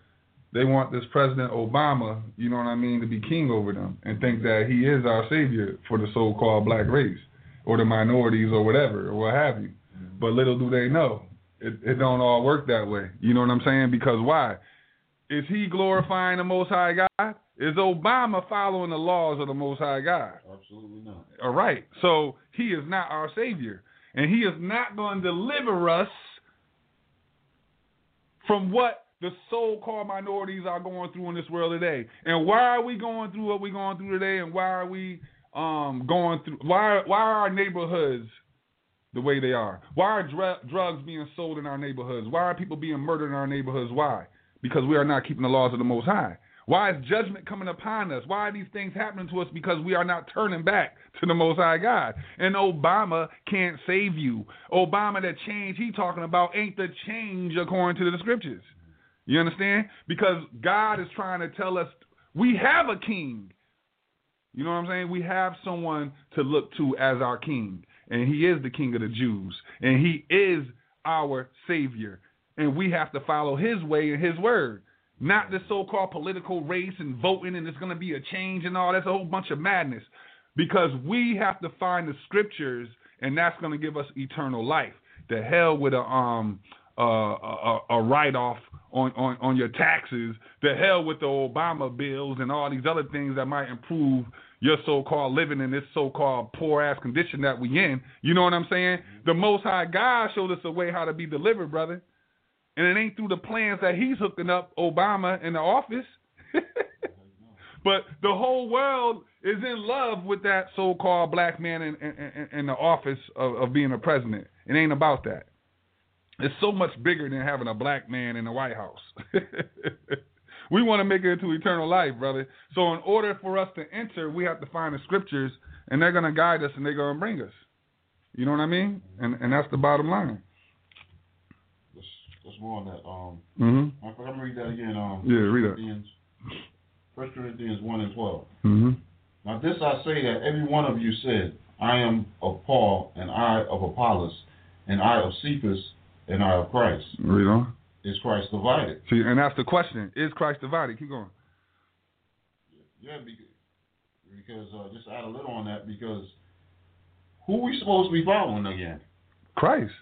they want this President Obama, you know what I mean, to be king over them and think that he is our savior for the so-called black race or the minorities or whatever or what have you. But little do they know, it, it don't all work that way. You know what I'm saying? Because why? Is he glorifying the Most High God? Is Obama following the laws of the Most High God? Absolutely not. All right. So he is not our Savior. And he is not going to deliver us from what the so called minorities are going through in this world today. And why are we going through what we're going through today? And why are we um, going through, why, why are our neighborhoods the way they are? Why are dr- drugs being sold in our neighborhoods? Why are people being murdered in our neighborhoods? Why? Because we are not keeping the laws of the Most High. Why is judgment coming upon us? Why are these things happening to us? Because we are not turning back to the Most High God. And Obama can't save you. Obama, that change he talking about ain't the change according to the scriptures. You understand? Because God is trying to tell us we have a king. You know what I'm saying? We have someone to look to as our king. And he is the king of the Jews. And he is our savior. And we have to follow his way and his word. Not this so called political race and voting and it's going to be a change and all. That's a whole bunch of madness. Because we have to find the scriptures and that's going to give us eternal life. The hell with a um uh, a, a write off on, on, on your taxes. The hell with the Obama bills and all these other things that might improve your so-called living in this so-called poor-ass condition that we in. You know what I'm saying? The Most High God showed us a way how to be delivered, brother. And it ain't through the plans that he's hooking up Obama in the office. but the whole world is in love with that so-called black man in, in, in the office of, of being a president. It ain't about that. It's so much bigger than having a black man in the White House. we want to make it into eternal life, brother. So in order for us to enter, we have to find the scriptures, and they're going to guide us and they're going to bring us. You know what I mean? And and that's the bottom line. Let's, let's on that. Um, Mm-hmm. I'm going to read that again. Um, Yeah, read. Corinthians, 1 Corinthians 1 and 12. Mm-hmm. Now this I say that every one of you said, I am of Paul, and I of Apollos, and I of Cephas, and I of Christ. Read on. Is Christ divided? See, and that's the question: Is Christ divided? Keep going. Yeah, because, because uh, just add a little on that because who we supposed to be following again? Christ.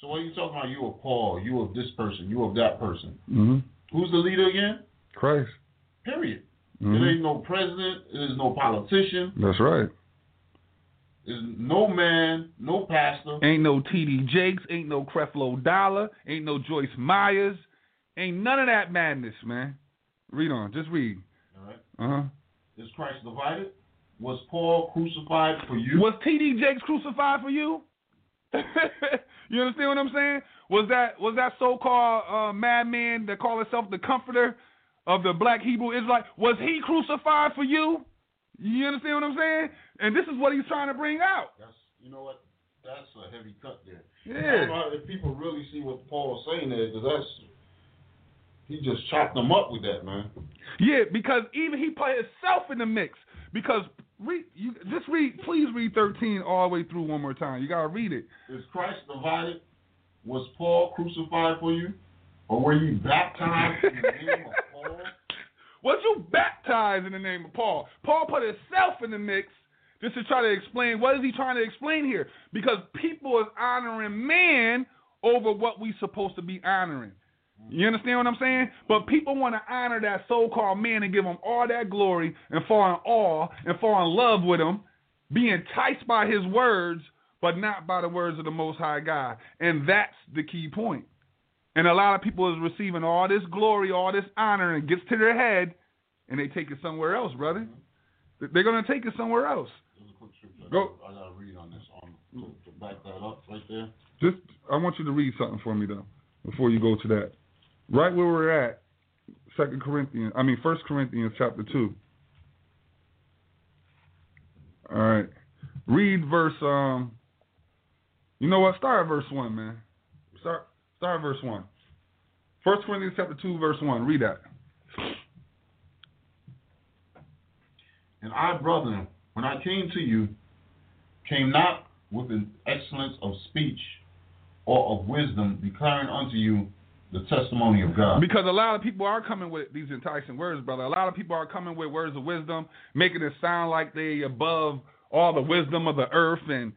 So what are you talking about? You of Paul, you of this person, you of that person. Mm-hmm. Who's the leader again? Christ. Period. Mhm. There ain't no president. There's no politician. That's right. There's no man, no pastor. Ain't no TD Jakes, ain't no Creflo Dollar, ain't no Joyce Myers, ain't none of that madness, man. Read on, just read. All right. Uh huh. Is Christ divided? Was Paul crucified for you? Was TD Jakes crucified for you? you understand what I'm saying? Was that was that so-called uh, madman that called himself the comforter of the black Hebrew Israelite? Was he crucified for you? You understand what I'm saying? And this is what he's trying to bring out. That's you know what? That's a heavy cut there. Yeah. if people really see what Paul's saying there, because that's he just chopped them up with that, man. Yeah, because even he put himself in the mix. Because read, you just read, please read thirteen all the way through one more time. You gotta read it. Is Christ divided? Was Paul crucified for you? Or were you baptized in the name of Paul? Was you baptized in the name of Paul? Paul put himself in the mix just to try to explain what is he trying to explain here? Because people is honoring man over what we supposed to be honoring. You understand what I'm saying? But people want to honor that so-called man and give him all that glory and fall in awe and fall in love with him, be enticed by his words, but not by the words of the Most High God. And that's the key point. And a lot of people is receiving all this glory, all this honor, and it gets to their head, and they take it somewhere else, brother. They're gonna take it somewhere else. There's a quick. Go. I gotta read on this on to, to back that up right there. Just, I want you to read something for me though, before you go to that. Right where we're at, Second Corinthians, I mean First Corinthians chapter two. All right, read verse. Um, you know what? Start at verse one, man. Start, start verse one. First Corinthians chapter two, verse one. Read that. And I, brethren, when I came to you, came not with an excellence of speech or of wisdom, declaring unto you the testimony of God. Because a lot of people are coming with these enticing words, brother. A lot of people are coming with words of wisdom, making it sound like they above all the wisdom of the earth and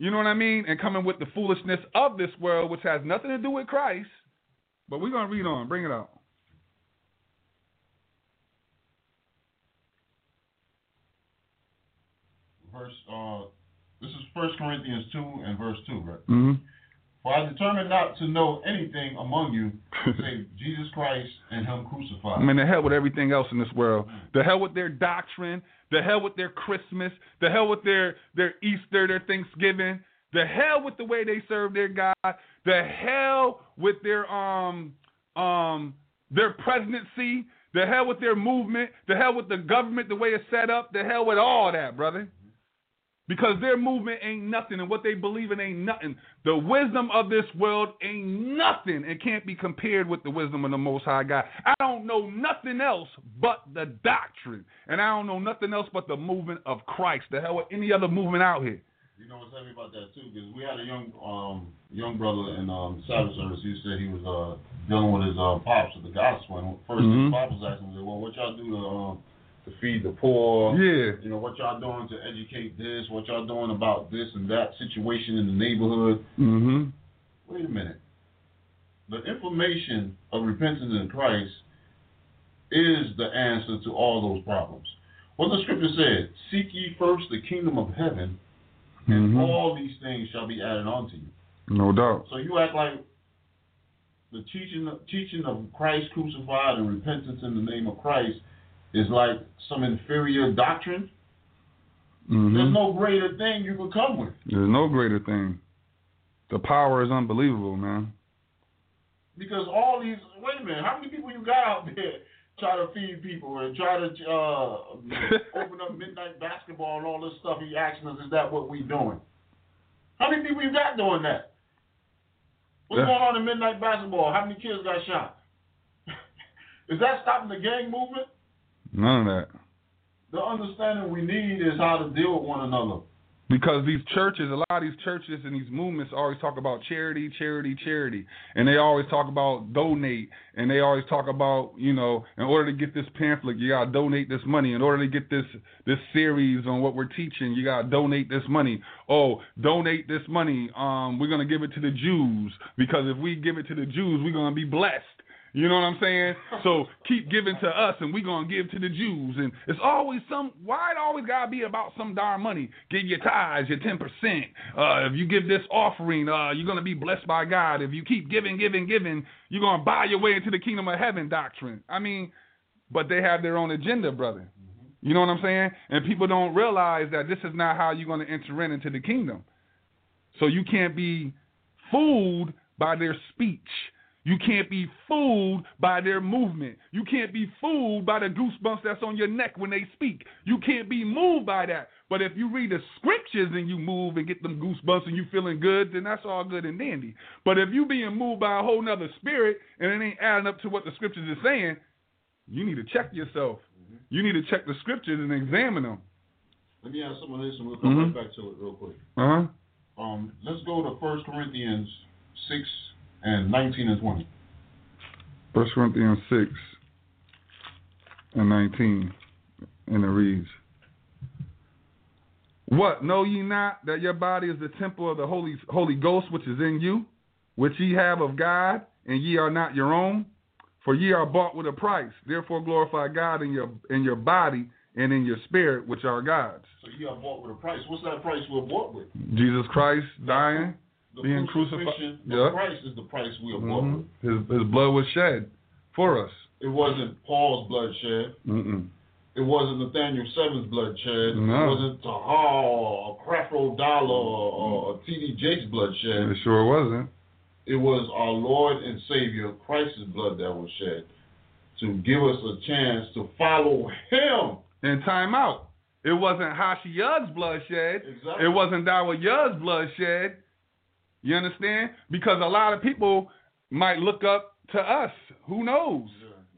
you know what I mean? And coming with the foolishness of this world, which has nothing to do with Christ. But we're gonna read on. Bring it out. Verse, uh, this is First Corinthians two and verse two, right? Mm-hmm. For I determined not to know anything among you save Jesus Christ and Him crucified. I mean, the hell with everything else in this world. The hell with their doctrine. The hell with their Christmas. The hell with their their Easter, their Thanksgiving. The hell with the way they serve their God. The hell with their um um their presidency. The hell with their movement. The hell with the government, the way it's set up. The hell with all that, brother. Because their movement ain't nothing and what they believe in ain't nothing. The wisdom of this world ain't nothing. It can't be compared with the wisdom of the Most High God. I don't know nothing else but the doctrine. And I don't know nothing else but the movement of Christ. The hell with any other movement out here. You know what's heavy about that too? Because we had a young um young brother in um Sabbath service. He said he was uh dealing with his uh pops with the gospel. And first Mhm. his pops was asking him, well, what y'all do to um to feed the poor? Yeah. You know what y'all doing to educate this? What y'all doing about this and that situation in the neighborhood? Mm-hmm. Wait a minute. The information of repentance in Christ is the answer to all those problems. What the scripture said, seek ye first the kingdom of heaven, and Mhm. all these things shall be added unto you. No doubt. So you act like the teaching teaching of Christ crucified and repentance in the name of Christ is like some inferior doctrine. Mm-hmm. There's no greater thing you could come with. There's no greater thing. The power is unbelievable, man. Because all these, wait a minute, how many people you got out there try to feed people and try to uh, open up midnight basketball and all this stuff? He asking us, is that what we doing? How many people you got doing that? What's Yeah. going on in midnight basketball? How many kids got shot? is that stopping the gang movement? None of that. The understanding we need is how to deal with one another. Because these churches, a lot of these churches and these movements always talk about charity, charity, charity. And they always talk about donate. And they always talk about, you know, in order to get this pamphlet, you got to donate this money. In order to get this this series on what we're teaching, you got to donate this money. Oh, donate this money. Um, we're going to give it to the Jews. Because if we give it to the Jews, we're going to be blessed. You know what I'm saying? So keep giving to us, and we're gonna give to the Jews. And it's always some. Why it always gotta be about some darn money? Give your tithes, your ten percent. Uh, if you give this offering, uh, you're gonna be blessed by God. If you keep giving, giving, giving, you're gonna buy your way into the kingdom of heaven doctrine. I mean, but they have their own agenda, brother. You know what I'm saying? And people don't realize that this is not how you're gonna enter in into the kingdom. So you can't be fooled by their speech. You can't be fooled by their movement. You can't be fooled by the goosebumps that's on your neck when they speak. You can't be moved by that. But if you read the scriptures and you move and get them goosebumps and you feeling good, then that's all good and dandy. But if you being moved by a whole nother spirit and it ain't adding up to what the scriptures is saying, you need to check yourself. You need to check the scriptures and examine them. Let me add someone this, and we'll come Mhm. right back to it real quick. Uh huh. Um, let's go to First Corinthians six and nineteen and twenty. First Corinthians six and nineteen, and it reads, "What know ye not that your body is the temple of the Holy Holy Ghost which is in you, which ye have of God, and ye are not your own? For ye are bought with a price. Therefore glorify God in your in your body and in your spirit, which are God's. So you are bought with a price. What's that price we're bought with? Jesus Christ dying, The Being crucifixion crucified- of yeah. Christ is the price we are mhm. his his blood was shed for us. It wasn't Paul's blood shed. Mm-mm. It wasn't Nathaniel Seven's blood shed. No. It wasn't Tahar or Creflo Dollar or, or T.D. Jakes' blood shed. It sure wasn't. It was our Lord and Savior Christ's blood that was shed to give us a chance to follow Him. in time out. It wasn't Hashi Yug's bloodshed. Exactly. It wasn't Dawa Yug's bloodshed. You understand? Because a lot of people might look up to us. Who knows?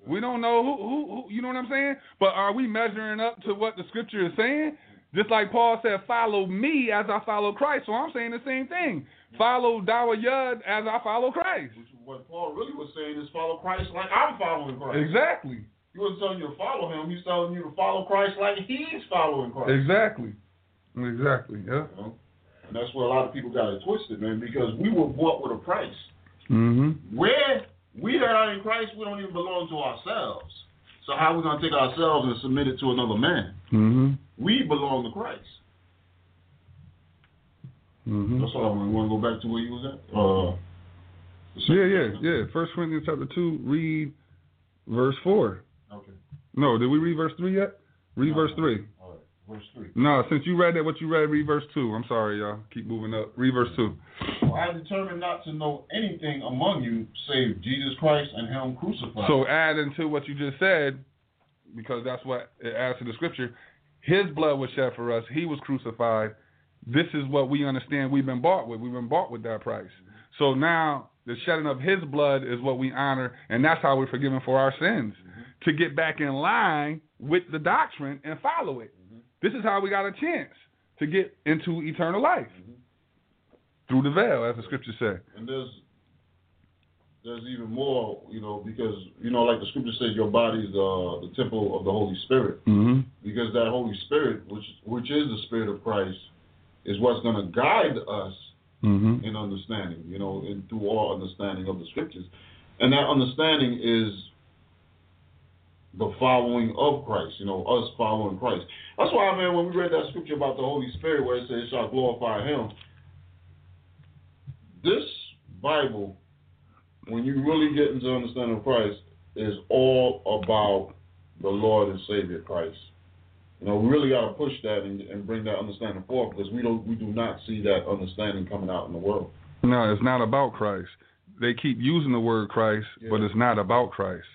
We don't know who, who, who, you know what I'm saying? But are we measuring up to what the scripture is saying? Just like Paul said, follow me as I follow Christ. So I'm saying the same thing. Follow Dawa Yud as I follow Christ. What Paul really was saying is follow Christ like I'm following Christ. Exactly. He wasn't telling you to follow him. He's telling you to follow Christ like he's following Christ. Exactly. Exactly. Yeah. You know? And that's where a lot of people got it twisted, man, because we were bought with a price. Mm-hmm. Where we that are in Christ, we don't even belong to ourselves. So how are we going to take ourselves and submit it to another man? Mm-hmm. We belong to Christ. Mm-hmm. That's all. I want to go back to where you was at. Uh, Yeah, yeah, yeah. First Corinthians chapter two, read verse four. Okay. No, did we read verse three yet? Read No, verse three. Verse three. No, since you read that, what you read, read verse two. I'm sorry, y'all. Keep moving up. Read verse two. For I determined not to know anything among you save Jesus Christ and Him crucified. So add into what you just said, because that's what it adds to the scripture. His blood was shed for us. He was crucified. This is what we understand we've been bought with. We've been bought with that price. So now the shedding of his blood is what we honor, and that's how we're forgiven for our sins. Mm-hmm. To get back in line with the doctrine and follow it. This is how we got a chance to get into eternal life. Through the veil, as the scriptures say. and there's there's even more, you know, because you know, like the scripture says, your body's uh, the temple of the Holy Spirit. Mm-hmm. Because that Holy Spirit, which which is the Spirit of Christ, is what's going to guide us Mm-hmm. in understanding, you know, and through all understanding of the scriptures. And that understanding is the following of Christ, you know, us following Christ. That's why, man, when we read that scripture about the Holy Spirit where it says, it shall glorify Him, this Bible, when you really get into understanding Christ, is all about the Lord and Savior Christ. You know, we really got to push that and, and bring that understanding forth because we don't, we do not see that understanding coming out in the world. No, it's not about Christ. They keep using the word Christ, but it's not about Christ.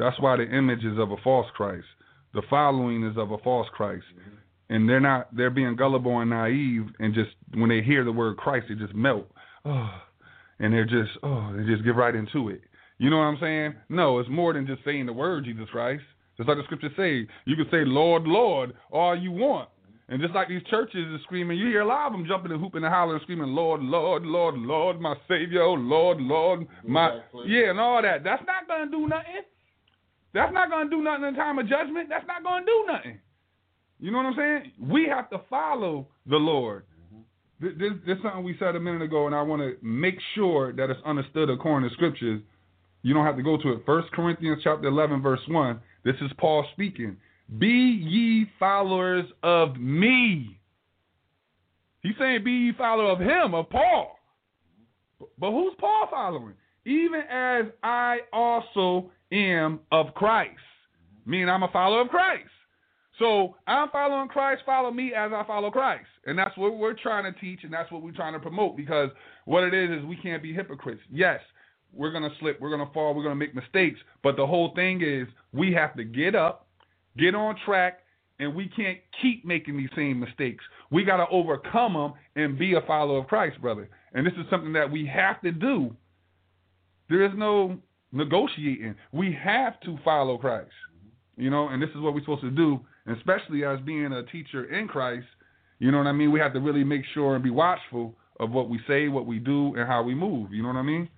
That's why the image is of a false Christ. The following is of a false Christ. Mm-hmm. And they're not they're being gullible and naive and just when they hear the word Christ they just melt. Oh and they're just oh, they just get right into it. You know what I'm saying? No, it's more than just saying the word Jesus Christ. Just like the scriptures say, you can say Lord, Lord all you want. And just like these churches are screaming, you hear a lot of them jumping and hooping and hollering and screaming, Lord, Lord, Lord, Lord, my Savior, oh Lord, Lord, my yeah, and all that. That's not gonna do nothing. That's not gonna do nothing in time of judgment. That's not gonna do nothing. You know what I'm saying? We have to follow the Lord. Mm-hmm. This, this, this is something we said a minute ago, and I want to make sure that it's understood according to scriptures. You don't have to go to it. First Corinthians chapter 11, verse 1. This is Paul speaking. Be ye followers of me. He's saying, be ye follower of him, of Paul. But who's Paul following? Even as I also am of Christ. Meaning I'm a follower of Christ. So I'm following Christ, follow me as I follow Christ. And that's what we're trying to teach and that's what we're trying to promote because what it is is we can't be hypocrites. Yes, we're going to slip, we're going to fall, we're going to make mistakes, but the whole thing is we have to get up, get on track, and we can't keep making these same mistakes. We got to overcome them and be a follower of Christ, brother. And this is something that we have to do. There is no negotiating. We have to follow Christ. You know, and this is what we're supposed to do, especially as being a teacher in Christ. You know what I mean? We have to really make sure and be watchful of what we say, what we do, and how we move. You know what I mean?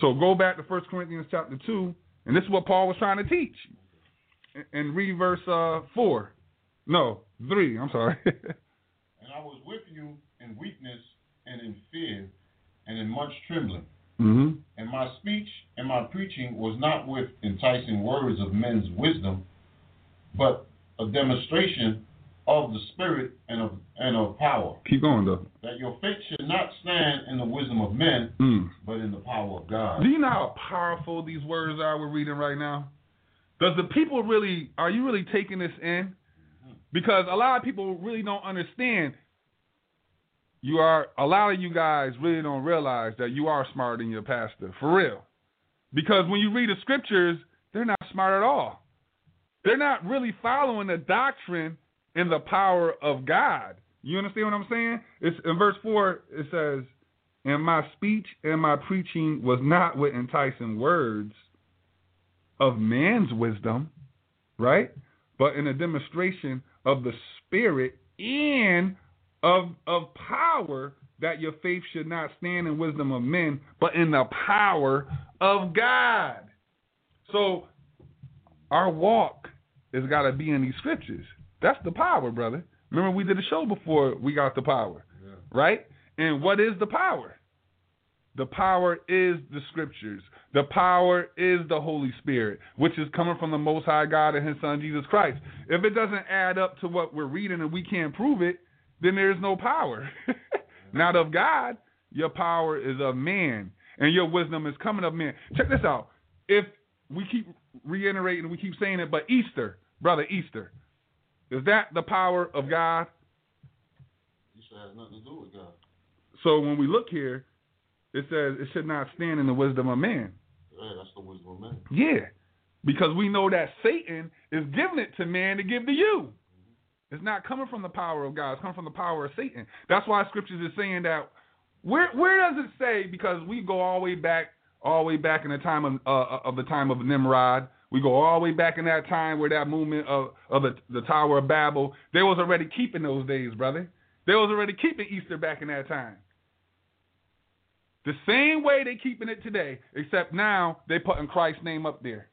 So go back to 1 Corinthians chapter 2, and this is what Paul was trying to teach. And- read verse uh, 4. No, 3. I'm sorry. And I was with you in weakness and in fear and in much trembling. Hmm And my speech and my preaching was not with enticing words of men's wisdom, but a demonstration of the Spirit and of and of power. Keep going, though. That your faith should not stand in the wisdom of men, Mm. but in the power of God. Do you know how powerful these words are we're reading right now? Does the people really, are you really taking this in? Because a lot of people really don't understand. You are, a lot of you guys really don't realize that you are smarter than your pastor, for real. Because when you read the scriptures, they're not smart at all. They're not really following the doctrine and the power of God. You understand what I'm saying? It's in verse 4, it says, and my speech and my preaching was not with enticing words of man's wisdom, right? But in a demonstration of the Spirit and of of power that your faith should not stand in wisdom of men, but in the power of God. So our walk has got to be in these scriptures. That's the power, brother. Remember we did a show before we got the power, right? And what is the power? The power is the scriptures. The power is the Holy Spirit, which is coming from the Most High God and His Son Jesus Christ. If it doesn't add up to what we're reading and we can't prove it, then there's no power. Not of God. Your power is of man, and your wisdom is coming of man. Check this out. If we keep reiterating, we keep saying it, but Easter, brother, Easter, is that the power of God? You said has nothing to do with God. So when we look here, it says it should not stand in the wisdom of man. Yeah, that's the wisdom of man. Yeah, because we know that Satan is giving it to man to give to you. It's not coming from the power of God. It's coming from the power of Satan. That's why scriptures is saying that. Where where does it say? Because we go all the way back, all the way back in the time of uh, of the time of Nimrod. We go all the way back in that time where that movement of of the, the Tower of Babel. They was already keeping those days, brother. They was already keeping Easter back in that time. The same way they keeping it today, except now they putting Christ's name up there.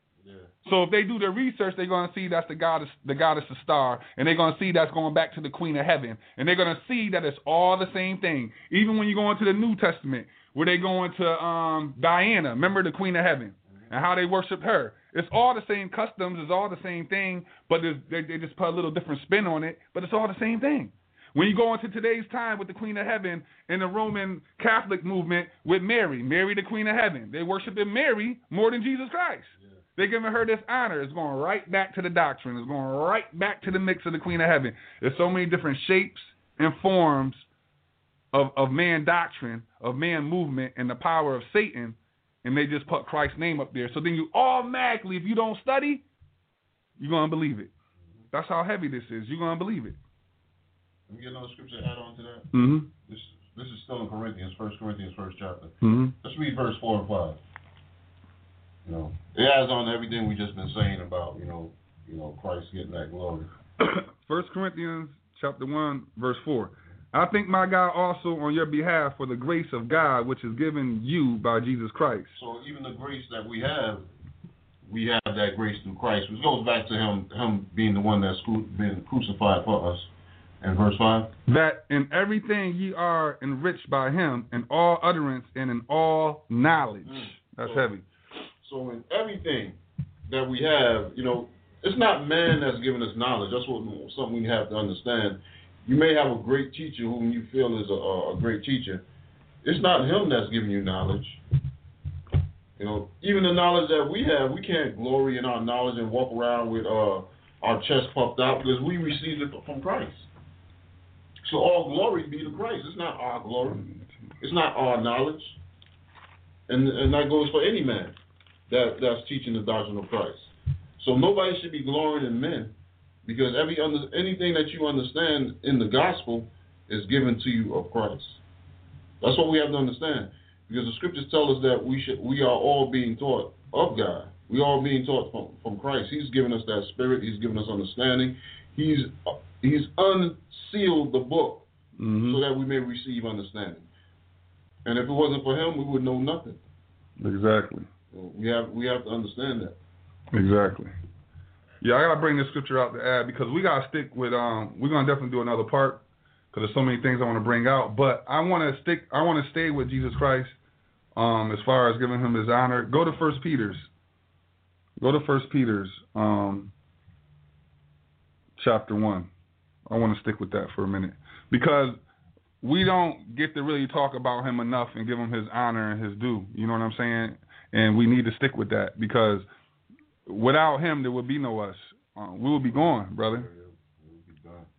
So if they do their research, they're gonna see that's the goddess, the goddess the star, and they're gonna see that's going back to the Queen of Heaven, and they're gonna see that it's all the same thing. Even when you go into the New Testament, where they go into um, Diana, remember the Queen of Heaven, and how they worship her. It's all the same customs, it's all the same thing, but they, they just put a little different spin on it, but it's all the same thing. When you go into today's time with the Queen of Heaven and the Roman Catholic movement with Mary, Mary the Queen of Heaven, they worshiping Mary more than Jesus Christ. They're giving her this honor. It's going right back to the doctrine. It's going right back to the mix of the Queen of Heaven. There's so many different shapes and forms of, of man doctrine, of man movement, and the power of Satan, and they just put Christ's name up there. So then you automatically, if you don't study, you're going to believe it. That's how heavy this is. You're going to believe it. Let me get another scripture to add on to that. Mm-hmm. This this is still in Corinthians, First Corinthians, first chapter. Mm-hmm. Let's read verse four and five. You know, it adds on everything we just been saying about you know, you know, Christ getting that glory. First Corinthians chapter one, verse four. I thank my God also on your behalf for the grace of God which is given you by Jesus Christ. So even the grace that we have, we have that grace through Christ, which goes back to him him being the one that's cru- been crucified for us. And verse five. That in everything ye are enriched by him in all utterance and in all knowledge. Mm. That's So- heavy. So in everything that we have, you know, it's not man that's giving us knowledge. That's what something we have to understand. You may have a great teacher whom you feel is a, a great teacher. It's not him that's giving you knowledge. You know, even the knowledge that we have, we can't glory in our knowledge and walk around with uh, our chest puffed out because we received it from Christ. So all glory be to Christ. It's not our glory. It's not our knowledge. And and that goes for any man that that's teaching the doctrine of Christ. So nobody should be glorying in men. Because every under, anything that you understand in the gospel is given to you of Christ. That's what we have to understand. Because the scriptures tell us that we should we are all being taught of God. We are all being taught from, from Christ. He's given us that spirit. He's given us understanding. He's He's unsealed the book Mhm. so that we may receive understanding. And if it wasn't for Him, we would know nothing. Exactly. We have we have to understand that. Exactly. Yeah, I gotta bring this scripture out to add because we gotta stick with. Um, we're gonna definitely do another part because there's so many things I want to bring out. But I want to stick. I want to stay with Jesus Christ. Um, as far as giving him his honor, go to First Peter's. Go to First Peter's, um, chapter one. I want to stick with that for a minute because we don't get to really talk about him enough and give him his honor and his due. You know what I'm saying? And we need to stick with that because without him, there would be no us. Uh, we would be gone, brother.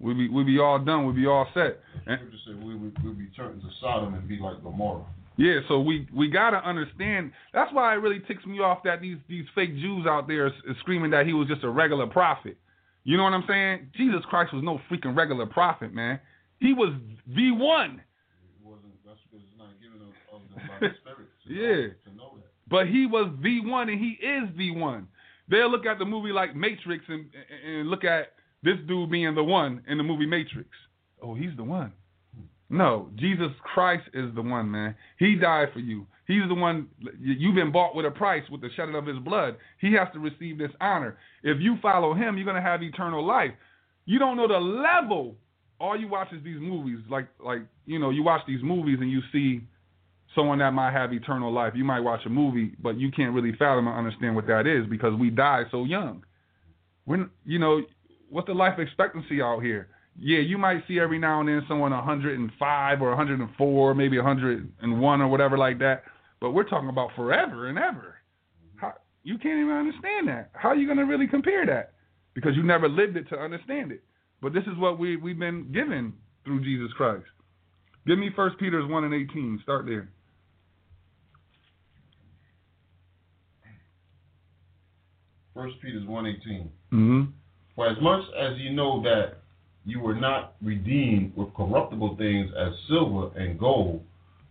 We'd be we'd be all done. We'd be all set. And, Scripture said we would we'll be turned to Sodom and be like Gomorrah. yeah, so we we gotta understand. That's why it really ticks me off that these these fake Jews out there is, is screaming that he was just a regular prophet. You know what I'm saying? Jesus Christ was no freaking regular prophet, man. He was the one. It wasn't that's because it's not given of, of the Spirit. Yeah. Know, to know that. But he was the one, and he is the one. They'll look at the movie like Matrix and and look at this dude being the one in the movie Matrix. Oh, he's the one. No, Jesus Christ is the one, man. He died for you. He's the one. You've been bought with a price, with the shedding of His blood. He has to receive this honor. If you follow Him, you're gonna have eternal life. You don't know the level. All you watch is these movies, like like you know, you watch these movies and you see someone that might have eternal life. You might watch a movie, but you can't really fathom or understand what that is because we die so young. When you know what's the life expectancy out here? Yeah, you might see every now and then someone 105 or 104, maybe 101 or whatever like that. But we're talking about forever and ever. How, you can't even understand that. How are you going to really compare that? Because you never lived it to understand it. But this is what we we've been given through Jesus Christ. Give me First Peter's 1 and 18. Start there. First Peter's one eighteen. Mm-hmm. For as much as you know that you were not redeemed with corruptible things as silver and gold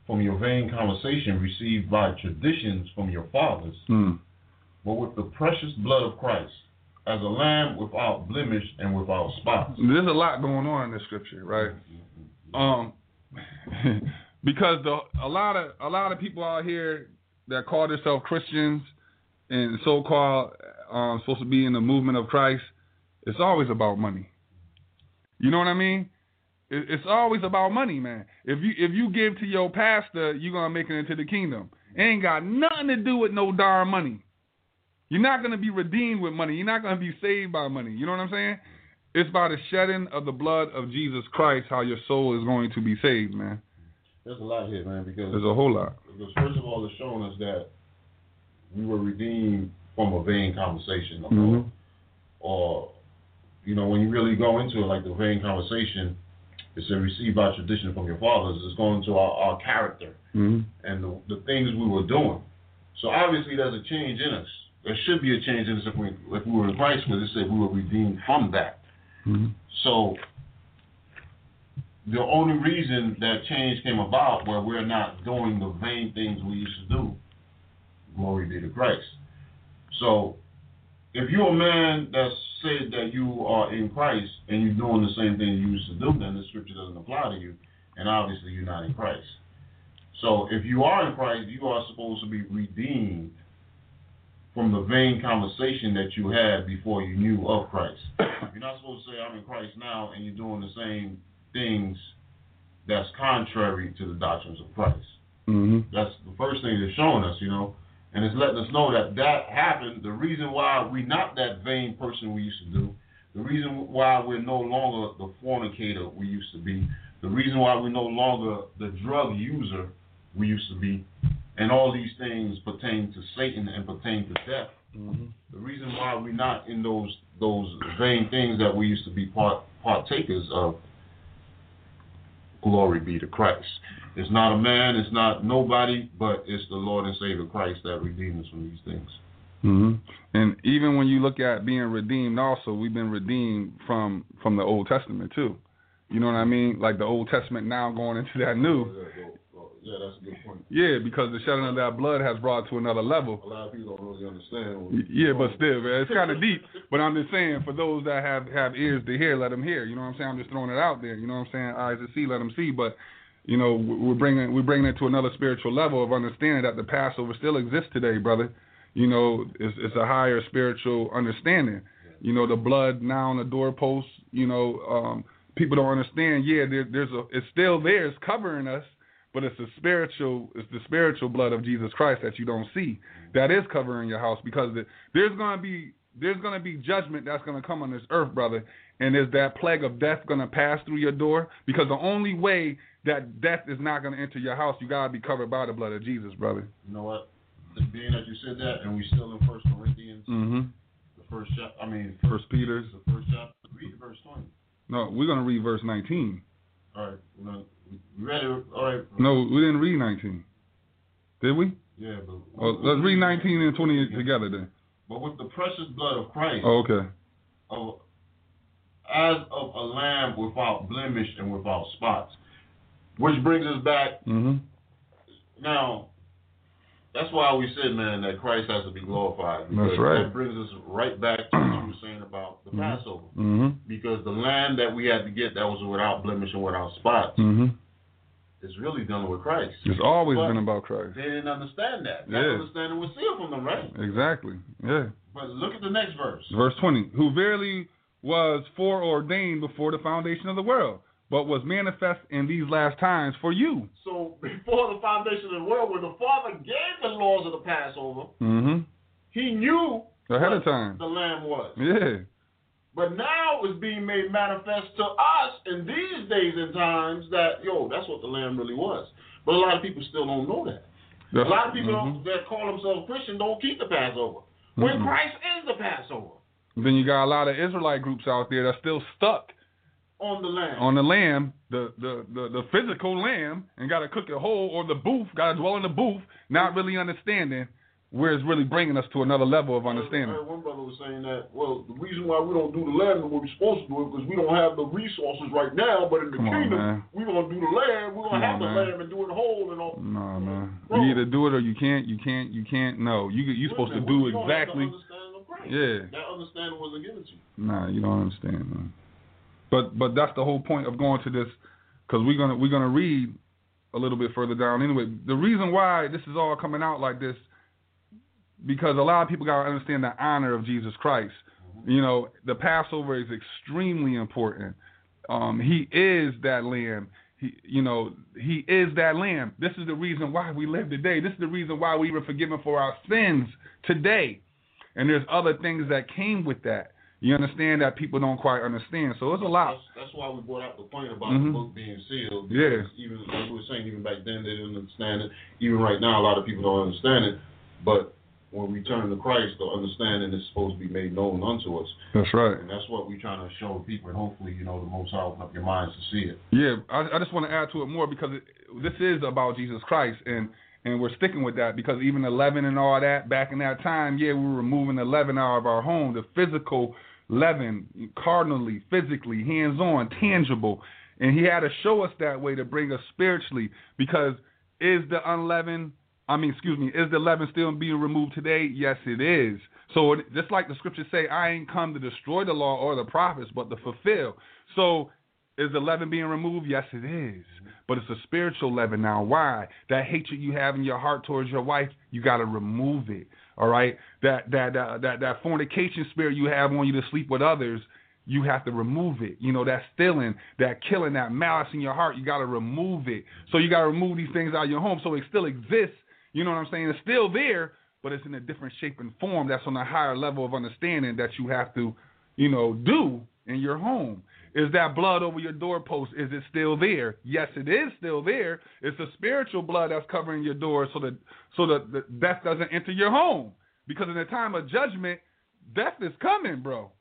from your vain conversation received by traditions from your fathers, Mm. but with the precious blood of Christ, as a lamb without blemish and without spot. There's a lot going on in this scripture, right? Um, because the a lot of a lot of people out here that call themselves Christians and so-called um, supposed to be in the movement of Christ, it's always about money. You know what I mean? It, it's always about money, man. If you if you give to your pastor, you're gonna make it into the kingdom. It ain't got nothing to do with no darn money. You're not gonna be redeemed with money. You're not gonna be saved by money. You know what I'm saying? It's by the shedding of the blood of Jesus Christ how your soul is going to be saved, man. There's a lot here, man, because There's a whole lot. Because first of all, it's showing us that we were redeemed from a vain conversation, or, Mhm. or you know, when you really go into it, like the vain conversation, it's a received by tradition from your fathers. It's going to our, our character Mm-hmm. and the, the things we were doing. So obviously, there's a change in us. There should be a change in us if we if we were in Christ, because it said we were redeemed from that. Mm-hmm. So the only reason that change came about where we're not doing the vain things we used to do, glory be to Christ. So if you're a man that said that you are in Christ and you're doing the same thing you used to do, then the scripture doesn't apply to you, and obviously you're not in Christ. So if you are in Christ, you are supposed to be redeemed from the vain conversation that you had before you knew of Christ. You're not supposed to say, I'm in Christ now, and you're doing the same things that's contrary to the doctrines of Christ. Mm-hmm. That's the first thing it's showing us, you know, and it's letting us know that that happened. The reason why we're not that vain person we used to do, the reason why we're no longer the fornicator we used to be, the reason why we're no longer the drug user we used to be, and all these things pertain to Satan and pertain to death. Mm-hmm. The reason why we're not in those those vain things that we used to be part partakers of. Glory be to Christ. It's not a man, it's not nobody, but it's the Lord and Savior Christ that redeemed us from these things. hmm And even when you look at being redeemed, also we've been redeemed from from the Old Testament too. You know what I mean? Like the Old Testament now going into that new. Yeah, that's a good point. Yeah, because the shedding of that blood has brought to another level. A lot of people don't really understand. what- Yeah, but still, man, it's kind of deep. But I'm just saying, for those that have have ears to hear, let them hear. You know what I'm saying? I'm just throwing it out there. You know what I'm saying? Eyes to see, let them see. But you know, we- we're bringing we're bringing it to another spiritual level of understanding that the Passover still exists today, brother. You know, it's it's a higher spiritual understanding. You know, the blood now on the doorpost. You know, um, people don't understand. Yeah, there, there's a it's still there. It's covering us. But it's the spiritual, it's the spiritual blood of Jesus Christ that you don't see that is covering your house because the, there's gonna be there's gonna be judgment that's gonna come on this earth, brother. And is that plague of death gonna pass through your door? Because the only way that death is not gonna enter your house, you gotta be covered by the blood of Jesus, brother. You know what? Being that you said that, and we still in First Corinthians, Mm-hmm. the first chapter. I mean, First Peter's. the first chapter. Read verse twenty. No, we're gonna read verse 19. All right, we're gonna, ready? All right. No, we didn't read 19. Did we? Yeah, but Oh, let's read 19 and 20 together then. But with the precious blood of Christ, Oh, okay. of, as of a lamb without blemish and without spots, which brings us back Mm-hmm. now. That's why we said, man, that Christ has to be glorified. because That's right. That brings us right back to what you were saying about the Mhm. Passover. Mm-hmm. Because the lamb that we had to get that was without blemish and without spots Mm-hmm. is really dealing with Christ. It's always But been about Christ. They didn't understand that. That Yeah. understanding was sealed from them, right? Exactly. Yeah. But look at the next verse. Verse 20. Who verily was foreordained before the foundation of the world, but was manifest in these last times for you. So before the foundation of the world, when the Father gave the laws of the Passover, Mm-hmm. He knew Ahead of time. the Lamb was. Yeah. But now it's being made manifest to us in these days and times that yo, that's what the Lamb really was. But a lot of people still don't know that. That's- a lot of people mhm. don't, that call themselves Christian don't keep the Passover. When Mhm. Christ is the Passover Then you got a lot of Israelite groups out there that's still stuck on the Lamb. on the lamb, the the the, the physical lamb, and got to cook it whole, or the booth, got to dwell in the booth, not really understanding where it's really bringing us to another level of understanding. one brother was saying that, well, the reason why we don't do the lamb we're supposed to do it because we don't have the resources right now, but in the Come kingdom, man. we're going to do the lamb, we're going to have on, the man. lamb and do it whole and all. No, man. Bro. You either do it or you can't. You can't. You can't. No, you you're supposed to do we don't have the exactly. Understanding of Christ. Yeah. That understanding wasn't given to you. Nah, you don't understand, man. But but that's the whole point of going to this, because we're gonna we're gonna read a little bit further down. Anyway, the reason why this is all coming out like this, because a lot of people gotta understand the honor of Jesus Christ. You know, the Passover is extremely important. Um, he is that lamb. He, you know, he is that lamb. This is the reason why we live today. This is the reason why we were forgiven for our sins today. And there's other things that came with that. You understand that people don't quite understand. So it's a lot. That's, that's why we brought up the point about Mhm. the book being sealed. Yeah. Even like we were saying, even back then they didn't understand it. Even right now, a lot of people don't understand it. But when we turn to Christ, the understanding is supposed to be made known unto us, That's right. and that's what we're trying to show people. And hopefully, you know, the Most High open up your minds to see it. Yeah, I, I just want to add to it more because it, this is about Jesus Christ, and and we're sticking with that because even leaven and all that back in that time, yeah, we were removing the leaven out of our home, the physical leaven, cardinally, physically, hands on, tangible, and he had to show us that way to bring us spiritually because is the unleavened I mean, excuse me, is the leaven still being removed today? Yes, it is. So just like the scriptures say, I ain't come to destroy the law or the prophets, but to fulfill. So is the leaven being removed? Yes, it is. But it's a spiritual leaven now. Why? That hatred you have in your heart towards your wife, you got to remove it. All right. That that that that that fornication spirit you have on you to sleep with others, you have to remove it. You know, that stealing, that killing, that malice in your heart, you got to remove it. So you got to remove these things out of your home so it still exists. You know what I'm saying? It's still there, but it's in a different shape and form that's on a higher level of understanding that you have to, you know, do in your home. Is that blood over your doorpost? Is it still there? Yes, it is still there. It's the spiritual blood that's covering your door so that so that the death doesn't enter your home. Because in the time of judgment, death is coming, bro.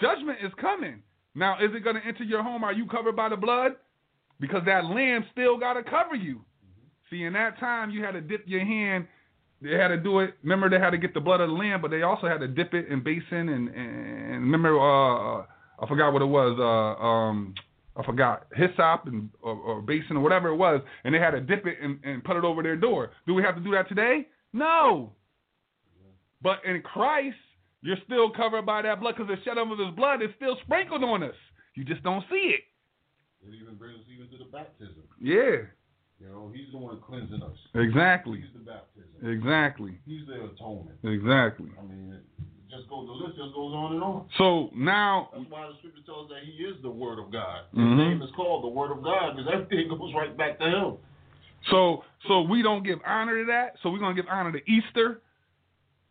Judgment is coming. Now, is it going to enter your home? Are you covered by the blood? Because that lamb still got to cover you. See, in that time, you had to dip your hand they had to do it. Remember, they had to get the blood of the lamb, but they also had to dip it in basin and and remember, uh, I forgot what it was. Uh, um, I forgot hyssop and or, or basin or whatever it was, and they had to dip it and, and put it over their door. Do we have to do that today? No. But in Christ, you're still covered by that blood because the shed of His blood is still sprinkled on us. You just don't see it. It even brings us even to the baptism. Yeah. You know, He's the one cleansing us. Exactly. He's the baptism. Exactly. He's the atonement. Exactly. I mean, just goes. The list just goes on and on. So now, That's why the scripture tells us that He is the Word of God. His Mhm. name is called the Word of God because everything goes right back to Him. so so we don't give honor to that. So we're gonna give honor to Easter,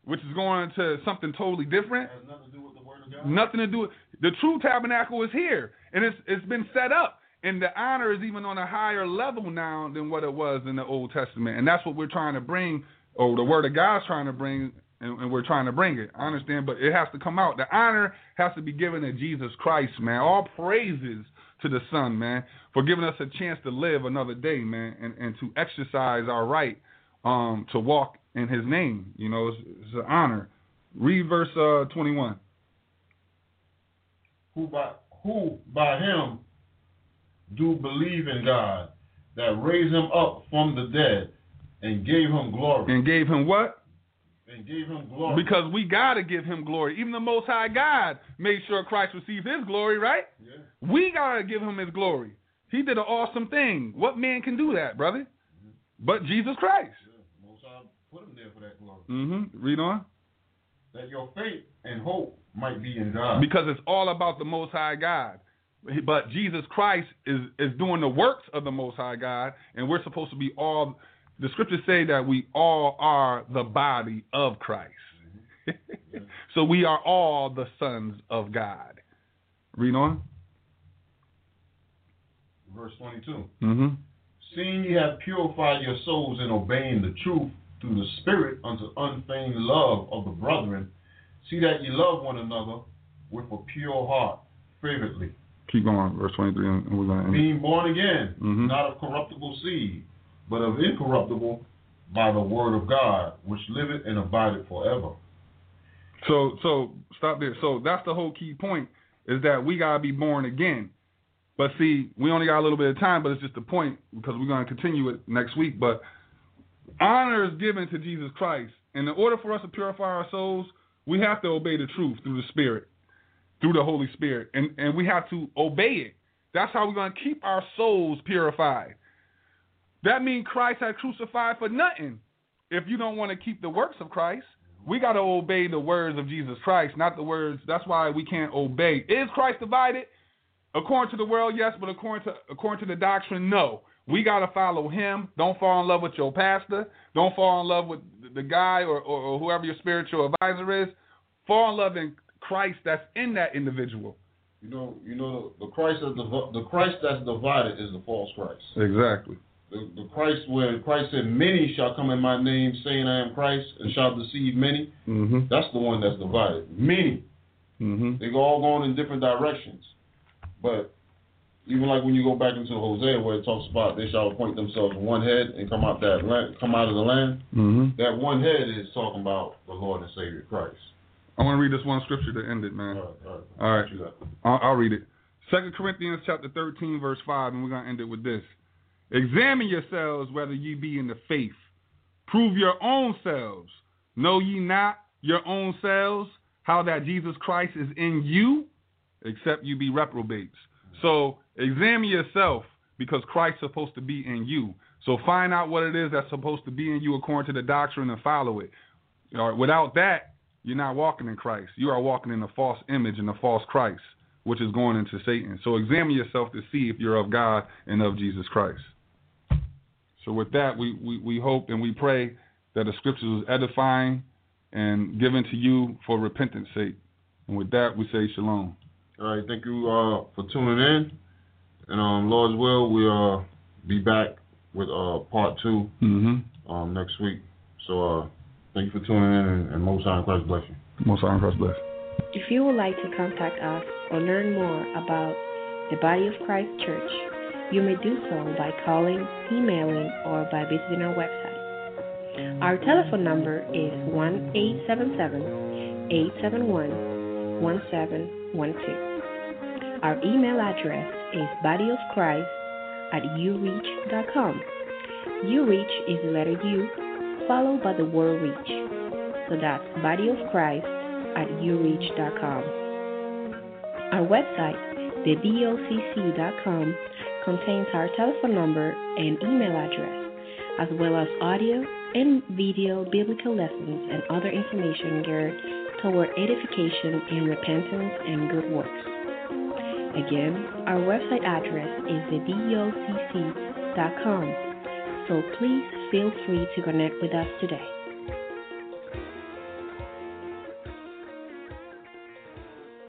which is going to something totally different. It has nothing to do with the Word of God. Nothing to do with the true tabernacle is here, and it's it's been set up, and the honor is even on a higher level now than what it was in the Old Testament, and that's what we're trying to bring, or the Word of God's trying to bring, and, and we're trying to bring it. I understand, but it has to come out. The honor has to be given to Jesus Christ, man. All praises to the Son, man, for giving us a chance to live another day, man, and, and to exercise our right um, to walk in His name. You know, it's, it's an honor. Read verse uh, 21. who by who by him do believe in God that raised him up from the dead and gave him glory and gave him what? And gave him glory Because we got to give him glory. Even the Most High God made sure Christ received his glory, right? yeah. We got to give him his glory. He did an awesome thing. What man can do that, brother? But Jesus Christ. yeah. Most High put him there for that glory Mm-hmm. Read on. that your faith and hope might be in God Because it's all about the Most High God. But Jesus Christ is, is doing the works of the Most High God, and we're supposed to be all. The scriptures say that we all are the body of Christ. so we are all the sons of God. Read on. verse 22 Mm-hmm. seeing ye have purified your souls in obeying the truth through the spirit unto unfeigned love of the brethren see that ye love one another with a pure heart fervently Keep going, verse 23, and we're going to end. being born again, Mhm. not of corruptible seed, but of incorruptible by the word of God, which liveth and abideth forever. So, so stop there. So that's the whole key point is that we gotta be born again. But see, we only got a little bit of time, but it's just a point because we're gonna continue it next week. But honor is given to Jesus Christ, and in order for us to purify our souls, we have to obey the truth through the Spirit, through the Holy Spirit, and and we have to obey it. That's how we're gonna keep our souls purified. That means Christ had crucified for nothing. If you don't want to keep the works of Christ, we got to obey the words of Jesus Christ, not the words. That's why we can't obey. Is Christ divided? According to the world, yes, but according to according to the doctrine, no. We got to follow him. Don't fall in love with your pastor. Don't fall in love with the guy or, or, or whoever your spiritual advisor is. Fall in love in Christ that's in that individual. You know, you know, the Christ that's div- the Christ that's divided is the false Christ. Exactly. The, the Christ where Christ said, "Many shall come in my name, saying I am Christ, and shall deceive many." Mhm. That's the one that's divided. Many. Mhm. They go all going in different directions. But even like when you go back into Hosea, where it talks about they shall appoint themselves one head and come out that land, come out of the land. Mhm. That one head is talking about the Lord and Savior Christ. I want to read this one scripture to end it, man. All right, all right. All right. You? I'll, I'll read it. Second Corinthians chapter 13, verse 5, and we're going to end it with this. Examine yourselves whether ye be in the faith. Prove your own selves. Know ye not your own selves how that Jesus Christ is in you, except you be reprobates. So examine yourself because Christ's supposed to be in you. So find out what it is that's supposed to be in you according to the doctrine and follow it. Right, without that, you're not walking in Christ. You are walking in a false image and a false Christ, which is going into Satan. So examine yourself to see if you're of God and of Jesus Christ. So with that, we, we, we hope and we pray that the scriptures is edifying and given to you for repentance sake. And with that, we say shalom. All right, thank you uh, for tuning in. And um, Lord's will, we'll uh, be back with uh, part two Mm-hmm. um, next week. So uh, thank you for tuning in, and, and Most High in Christ bless you. Most High and Christ bless. If you would like to contact us or learn more about the Body of Christ Church, you may do so by calling, emailing, or by visiting our website. Our telephone number is 1 877 871 1712. Our email address is bodyofchrist at ureach.com. Ureach is the letter U followed by the word reach. So that's bodyofchrist at ureach.com. Our website, thebocc.com, contains our telephone number and email address, as well as audio and video biblical lessons and other information geared toward edification in repentance and good works. Again, our website address is thebocc.com, so please feel free to connect with us today.